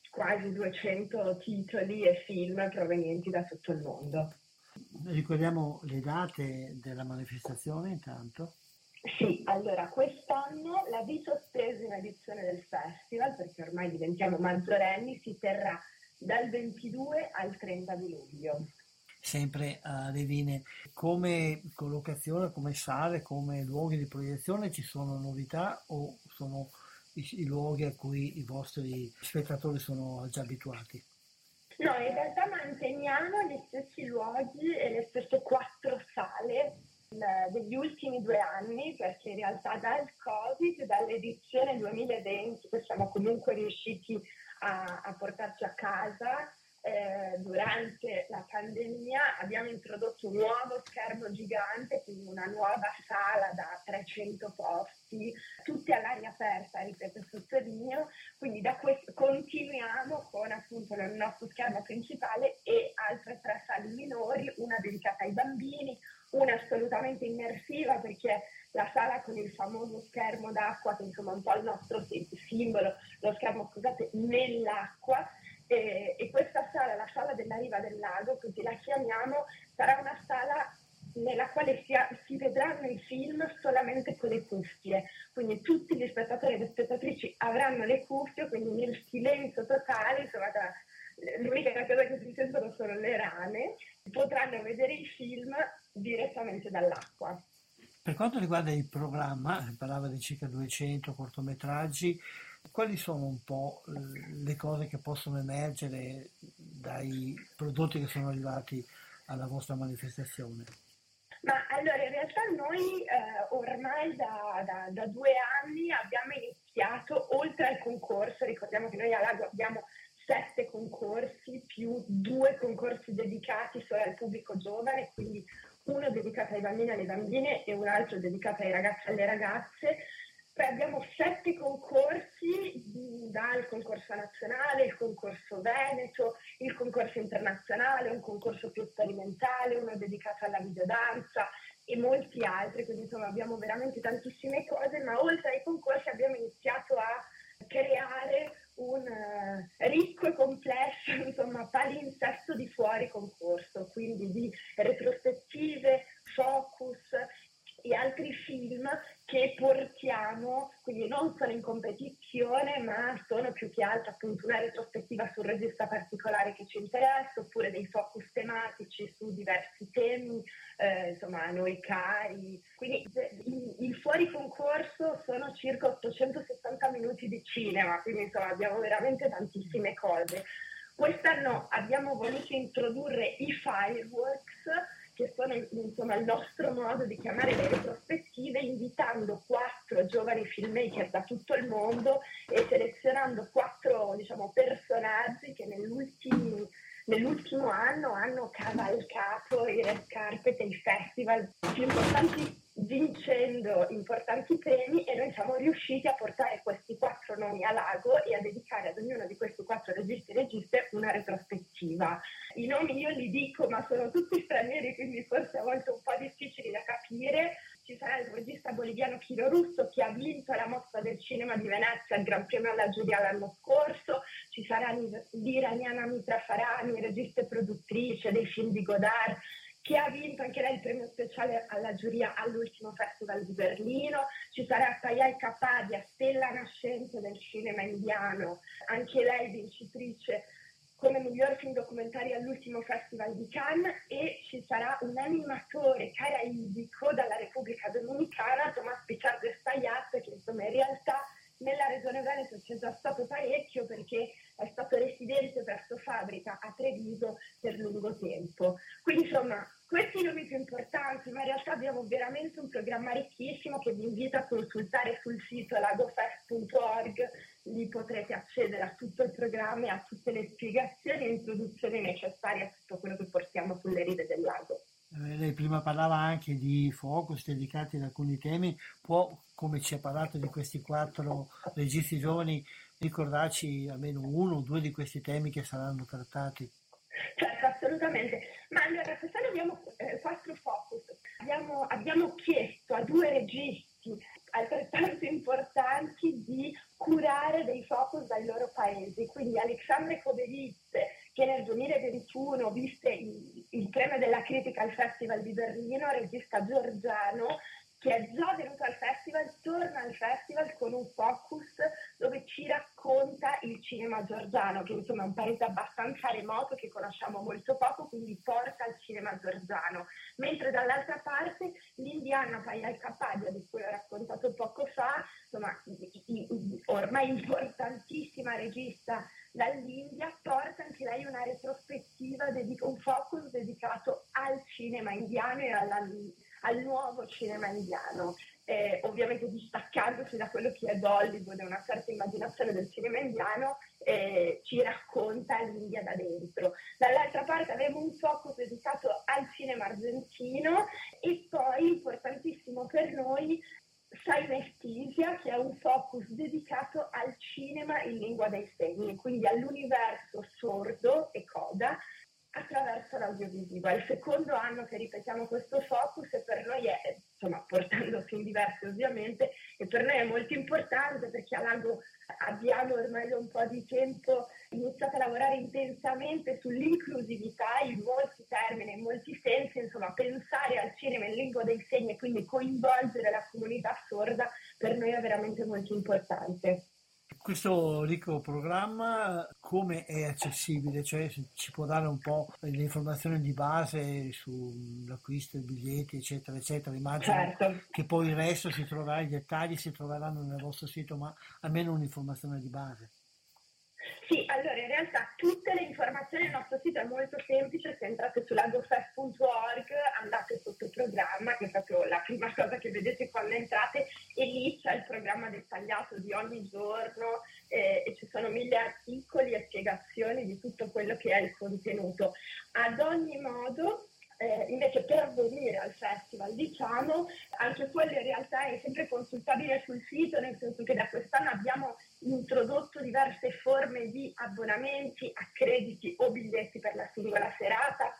quasi 200 titoli e film provenienti da tutto il mondo. Ricordiamo le date della manifestazione intanto. Sì, allora quest'anno la diciottesima edizione del festival, perché ormai diventiamo maggiorenni, si terrà dal 22 al 30 di luglio. Sempre a Revine. Come collocazione, come sale, come luoghi di proiezione ci sono novità o sono i, i luoghi a cui i vostri spettatori sono già abituati? No, in realtà manteniamo gli stessi luoghi e le stesse quattro sale eh, degli ultimi due anni, perché in realtà dal Covid, dall'edizione 2020, che siamo comunque riusciti a, a portarci a casa, eh, durante la pandemia abbiamo introdotto un nuovo schermo gigante, quindi una nuova sala da 300 posti, tutti all'aria aperta, ripeto, sottolineo, quindi da questo continuiamo con appunto il nostro schermo principale e altre tre sale minori, una dedicata ai bambini, una assolutamente immersiva perché la sala con il famoso schermo d'acqua, che insomma è un po' il nostro si- simbolo, lo schermo scusate, nell'acqua, e, e questa sala, la sala della riva del lago, così la chiamiamo, sarà una sala nella quale si, si vedranno i film solamente con le cuffie, quindi tutti gli spettatori e le spettatrici avranno le cuffie, quindi nel silenzio totale, insomma, da- l'unica cosa che si sentono vedere i film direttamente dall'acqua. Per quanto riguarda il programma, parlava di circa 200 cortometraggi, quali sono un po' le cose che possono emergere dai prodotti che sono arrivati alla vostra manifestazione? Ma allora in realtà noi eh, ormai da, da, da, due anni abbiamo iniziato, oltre al concorso, ricordiamo che noi all'Ago abbiamo sette concorsi più due concorsi dedicati solo al pubblico giovane, quindi uno dedicato ai bambini e alle bambine e un altro dedicato ai ragazzi e alle ragazze. Poi abbiamo sette concorsi, dal concorso nazionale, il concorso veneto, il concorso internazionale, un concorso più sperimentale, uno dedicato alla videodanza e molti altri, quindi insomma abbiamo veramente tantissime cose, ma oltre ai concorsi abbiamo iniziato a creare un uh, ricco e complesso insomma, palinsesto di fuori concorso, quindi di retrospettive, focus e altri film che portiamo, quindi non sono in competizione, ma sono più che altro appunto una retrospettiva sul regista particolare che ci interessa, oppure dei focus tematici su diversi temi, eh, insomma, noi cari. Quindi il fuori concorso sono circa 860 minuti di cinema, quindi insomma abbiamo veramente tantissime cose. Quest'anno abbiamo voluto introdurre i fireworks che sono insomma, il nostro modo di chiamare le retrospettive, invitando quattro giovani filmmaker da tutto il mondo e selezionando quattro diciamo, personaggi che nell'ultimo, nell'ultimo anno hanno cavalcato i red carpet e i festival più importanti vincendo importanti premi e noi siamo riusciti a portare questi quattro nomi a Lago e a dedicare ad ognuno di questi quattro registi e registe una retrospettiva. I nomi io li dico ma sono tutti stranieri quindi forse a volte un po' difficili da capire. Ci sarà il regista boliviano Chiro Russo che ha vinto la mostra del cinema di Venezia al Gran Premio alla Giuria l'anno scorso, ci sarà l'iraniana Mitra Farani, regista e produttrice dei film di Godard, che ha vinto anche lei il premio speciale alla giuria all'ultimo festival di Berlino. Ci sarà Tayai Kapadia, stella nascente del cinema indiano, anche lei vincitrice come miglior film documentario all'ultimo festival di Cannes e ci sarà un animatore caraibico dalla Repubblica Dominicana, Tomás Pichardo Estayat, che insomma in realtà nella regione Veneto c'è già stato parecchio perché è stato residente presso fabbrica a Treviso per lungo tempo. Quindi insomma questi i nomi più importanti, ma in realtà abbiamo veramente un programma ricchissimo che vi invito a consultare sul sito lagofest.org, lì potrete accedere a tutto il programma e a tutte le spiegazioni e introduzioni necessarie a tutto quello che portiamo sulle rive del lago. Eh, lei prima parlava anche di focus dedicati ad alcuni temi, può, come ci ha parlato di questi quattro registi giovani, ricordarci almeno uno o due di questi temi che saranno trattati? Certo, assolutamente. Ma allora, quest'anno abbiamo eh, quattro focus. Abbiamo, abbiamo chiesto a due registi altrettanto importanti di curare dei focus dai loro paesi. Quindi Alexandre Koberitze, che nel 2021 visse il, il premio della critica al Festival di Berlino, regista georgiano, che è già venuto al festival, torna al festival con un focus dove ci racconta il cinema georgiano, che insomma è un paese abbastanza remoto che conosciamo molto poco, quindi porta al cinema georgiano. Mentre dall'altra parte l'indiana Payal Kapadia, di cui ho raccontato poco fa, insomma ormai importantissima regista dall'India, porta anche lei una retrospettiva, un focus dedicato al cinema indiano e alla al nuovo cinema indiano, eh, ovviamente distaccandosi da quello che è Hollywood e una certa immaginazione del cinema indiano, eh, ci racconta l'India da dentro. Dall'altra parte avremo un focus dedicato al cinema argentino e poi, importantissimo per noi, Synestisia, che è un focus dedicato al cinema in lingua dei segni, quindi all'universo sordo e coda attraverso l'audiovisivo. È il secondo anno ripetiamo questo focus e per noi è, insomma, portando film diversi ovviamente, e per noi è molto importante perché a Lago abbiamo ormai da un po' di tempo iniziato a lavorare intensamente sull'inclusività in molti termini, in molti sensi, insomma, pensare al cinema in lingua dei segni e quindi coinvolgere la comunità sorda per noi è veramente molto importante. Questo ricco programma come è accessibile? Cioè ci può dare un po' le informazioni di base sull'acquisto dei biglietti, eccetera, eccetera. Immagino certo. che poi il resto si troverà, i dettagli si troveranno nel vostro sito, ma almeno un'informazione di base. Sì, allora in realtà tutte le informazioni del nostro sito è molto semplice, se entrate su lagofest.org andate sotto programma, che è proprio la prima cosa che vedete quando entrate e lì c'è il programma dettagliato di ogni giorno eh, e ci sono mille articoli e spiegazioni di tutto quello che è il contenuto. Ad ogni modo eh, invece per venire al festival, diciamo, anche quello in realtà è sempre consultabile sul sito, nel senso che da quest'anno abbiamo introdotto diverse forme di abbonamenti, accrediti o biglietti per la singola serata.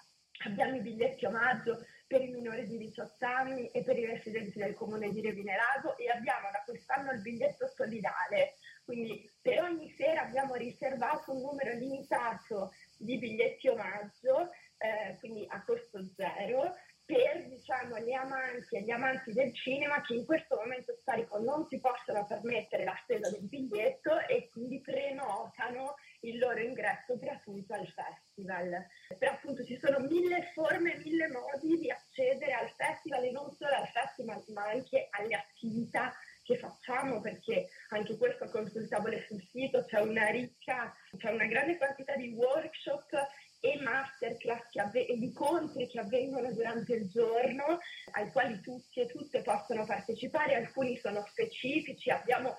Abbiamo i biglietti omaggio per i minori di 18 anni e per i residenti del comune di Revinerago e abbiamo da quest'anno il biglietto solidale. Quindi per ogni sera abbiamo riservato un numero limitato di biglietti omaggio eh, quindi a costo zero, per diciamo, gli amanti e gli amanti del cinema che in questo momento storico non si possono permettere la spesa del biglietto e quindi prenotano il loro ingresso gratuito al festival. Però appunto ci sono mille forme, mille modi di accedere al festival e non solo al festival ma anche alle attività che facciamo perché anche questo consultabile sul sito, c'è una ricca, c'è una grande quantità di workshop e masterclass avve- e incontri che avvengono durante il giorno, ai quali tutti e tutte possono partecipare, alcuni sono specifici, abbiamo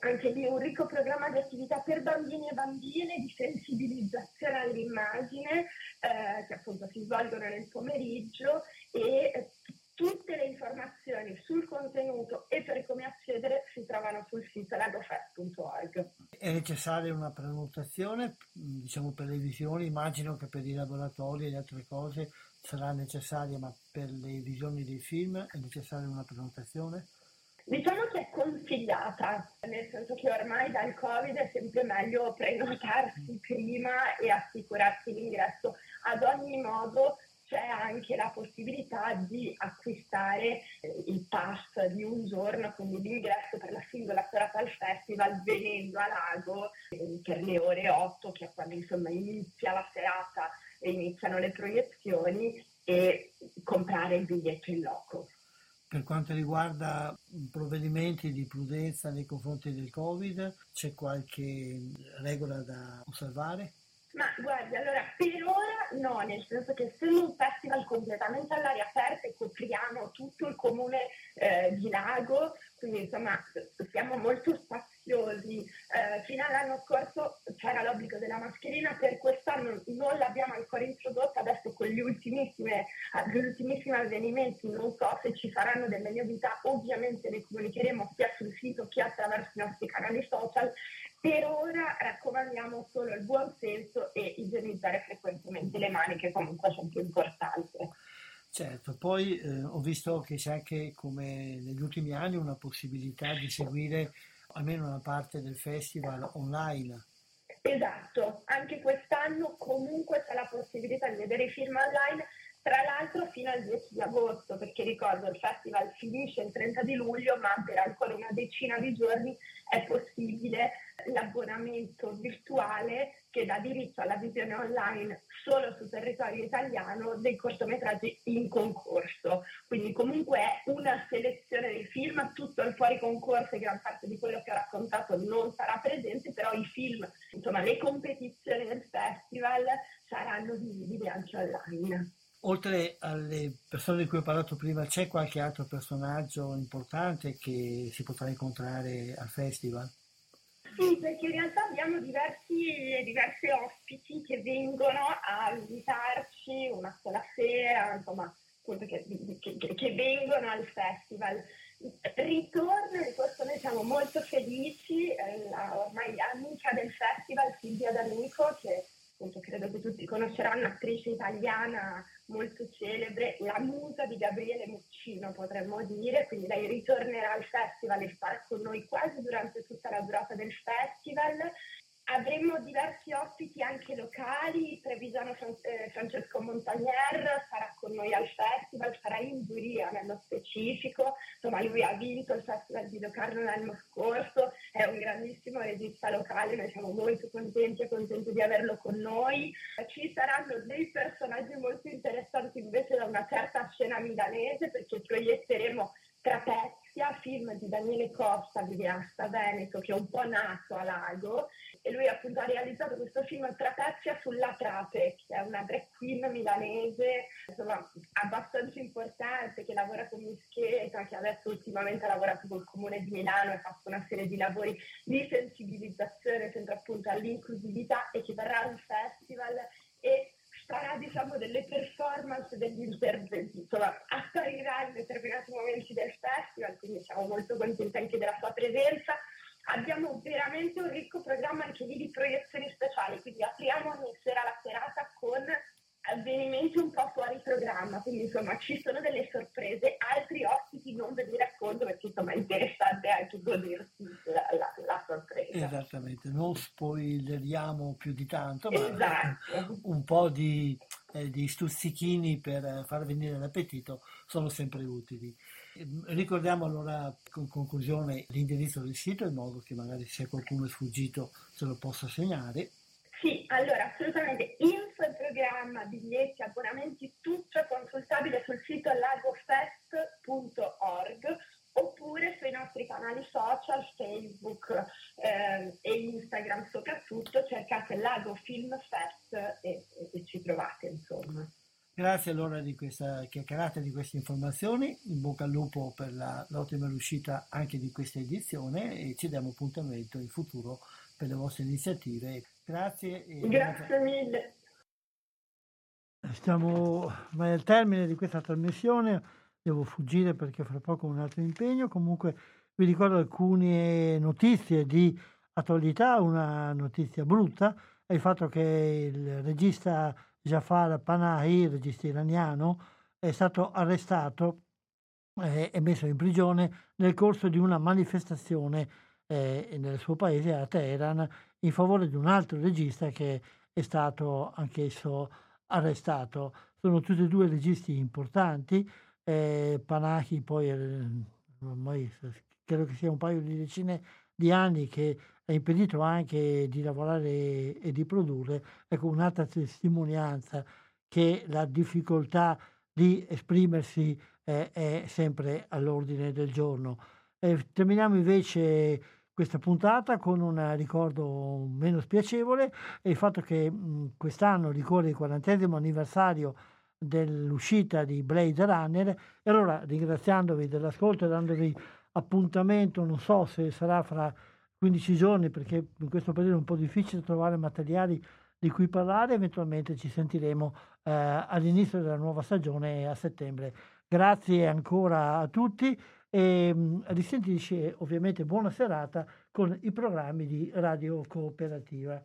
anche lì un ricco programma di attività per bambini e bambine di sensibilizzazione all'immagine eh, che appunto si svolgono nel pomeriggio e eh, Tutte le informazioni sul contenuto e per come accedere si trovano sul sito lagofest.org. È necessaria una prenotazione, diciamo per le visioni, immagino che per i laboratori e le altre cose sarà necessaria, ma per le visioni dei film è necessaria una prenotazione? Diciamo che è consigliata, nel senso che ormai dal Covid è sempre meglio prenotarsi prima e assicurarsi l'ingresso. Ad ogni modo c'è anche la possibilità di acquistare eh, il pass di un giorno, quindi l'ingresso per la singola serata al festival venendo a Lago eh, per le ore 8, che è quando insomma inizia la serata e iniziano le proiezioni, e comprare il biglietto in loco. Per quanto riguarda provvedimenti di prudenza nei confronti del Covid, c'è qualche regola da osservare? Ma guardi, allora per ora no, nel senso che essendo un festival completamente all'aria aperta e copriamo tutto il comune eh, di Lago, quindi insomma siamo molto spaziosi. Eh, fino all'anno scorso c'era l'obbligo della mascherina, per quest'anno non l'abbiamo ancora introdotta, adesso con gli ultimissimi, avvenimenti non so se ci saranno delle novità, ovviamente le comunicheremo sia sul sito che attraverso i nostri canali social per ora raccomandiamo solo il buon senso e igienizzare frequentemente le mani, che comunque è sempre importante. Certo, poi eh, ho visto che c'è anche, come negli ultimi anni, una possibilità di seguire almeno una parte del festival online. Esatto, anche quest'anno comunque c'è la possibilità di vedere i film online tra l'altro fino al 10 di agosto, perché ricordo il festival finisce il 30 di luglio, ma per ancora una decina di giorni è possibile l'abbonamento virtuale che dà diritto alla visione online solo sul territorio italiano dei cortometraggi in concorso. Quindi comunque è una selezione dei film, tutto il fuori concorso e gran parte di quello che ho raccontato non sarà presente, però i film, insomma le competizioni del festival saranno visibili anche online. Oltre alle persone di cui ho parlato prima, c'è qualche altro personaggio importante che si potrà incontrare al festival? Sì, perché in realtà abbiamo diversi, diversi ospiti che vengono a visitarci una sola sera, insomma, che, che, che vengono al festival. Ritorno, di questo noi siamo molto felici, eh, la ormai amica del festival Silvia D'Amico, che appunto credo che tutti conosceranno, attrice italiana molto celebre, la musa di Gabriele Muccino potremmo dire, quindi lei ritornerà al festival e starà con noi quasi durante tutta la durata del festival. Avremo diversi ospiti anche locali, Trevisano eh, Francesco Montagnier sarà con noi al festival, sarà in giuria nello specifico, insomma lui ha vinto il festival di Locarno l'anno scorso è un grandissimo regista locale, noi siamo molto contenti e contenti di averlo con noi. Ci saranno dei personaggi molto interessanti invece da una certa scena milanese perché proietteremo Trapezia, film di Daniele Costa, videasta veneto, che è un po' nato a Lago, e lui appunto ha realizzato questo film Trapezia sulla Trape, che è una drag queen milanese, insomma, abbastanza importante, che lavora con Mischeta, che adesso ultimamente ha lavorato col Comune di Milano e ha fatto una serie di lavori di sensibilizzazione sempre appunto all'inclusività e che verrà al festival e farà diciamo delle performance degli interventi, insomma apparirà in determinati momenti del festival, quindi siamo molto contenti anche della sua presenza. Abbiamo veramente un ricco programma anche lì di proiezioni speciali, quindi apriamo ogni sera la serata con avvenimenti un po' fuori programma, quindi insomma ci sono delle sorprese, altri ospiti non ve li racconto perché insomma è interessante anche godersi la, la, la sorpresa. Esattamente, non spoileriamo più di tanto, ma Esatto. un po' di, eh, di stuzzichini per far venire l'appetito sono sempre utili. Ehm, Ricordiamo allora con conclusione l'indirizzo del sito in modo che magari se qualcuno è sfuggito se lo possa segnare. Sì, allora assolutamente info programma, biglietti, abbonamenti, tutto consultabile sul sito lagofest.org oppure sui nostri canali social, Facebook eh, e Instagram soprattutto, cercate Lago Film Fest e, e- e ci trovate insomma. Grazie allora di questa chiacchierata, di queste informazioni, in bocca al lupo per la- l'ottima riuscita anche di questa edizione e ci diamo appuntamento in futuro per le vostre iniziative. Grazie e Grazie mille. Stiamo mai al termine di questa trasmissione, devo fuggire perché fra poco ho un altro impegno, comunque vi ricordo alcune notizie di attualità, una notizia brutta è il fatto che il regista Jafar Panahi, il regista iraniano, è stato arrestato eh, e messo in prigione nel corso di una manifestazione eh, nel suo paese a Teheran in favore di un altro regista che è stato anch'esso arrestato. Sono tutti e due registi importanti. Eh, Panahi poi eh, ormai credo che sia un paio di decine di anni che è impedito anche di lavorare e di produrre. Ecco un'altra testimonianza che la difficoltà di esprimersi eh, è sempre all'ordine del giorno. Eh, terminiamo invece questa puntata con un ricordo meno spiacevole il fatto che mh, quest'anno ricorre il quarantesimo anniversario dell'uscita di Blade Runner e allora ringraziandovi dell'ascolto e dandovi appuntamento, non so se sarà fra 15 giorni perché in questo periodo è un po' difficile trovare materiali di cui parlare, eventualmente ci sentiremo eh, all'inizio della nuova stagione a settembre. Grazie ancora a tutti e mh, risentirci ovviamente buona serata con i programmi di Radio Cooperativa.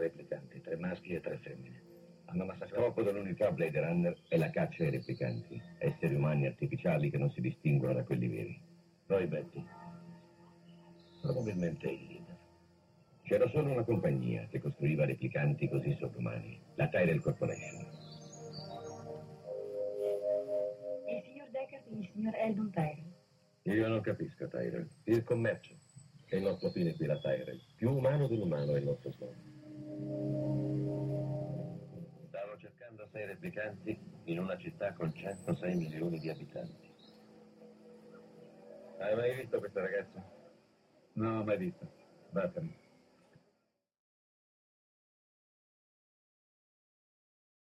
Replicanti, tre maschi e tre femmine. Hanno massacrato... Scopo dell'unità Blade Runner è la caccia ai replicanti, esseri umani artificiali che non si distinguono da quelli veri. Roy Betty. Probabilmente il leader. C'era solo una compagnia che costruiva replicanti così sovrumani, la Tyrell Corporation. Il signor Deckard e il signor Eldon Tyrell. Io non capisco, Tyrell. Il commercio è il nostro fine qui, la Tyrell. Più umano dell'umano è il nostro scopo. Stavo cercando sei replicanti in una città con 106 milioni di abitanti. Hai mai visto questa ragazza? No, mai visto. Vattene.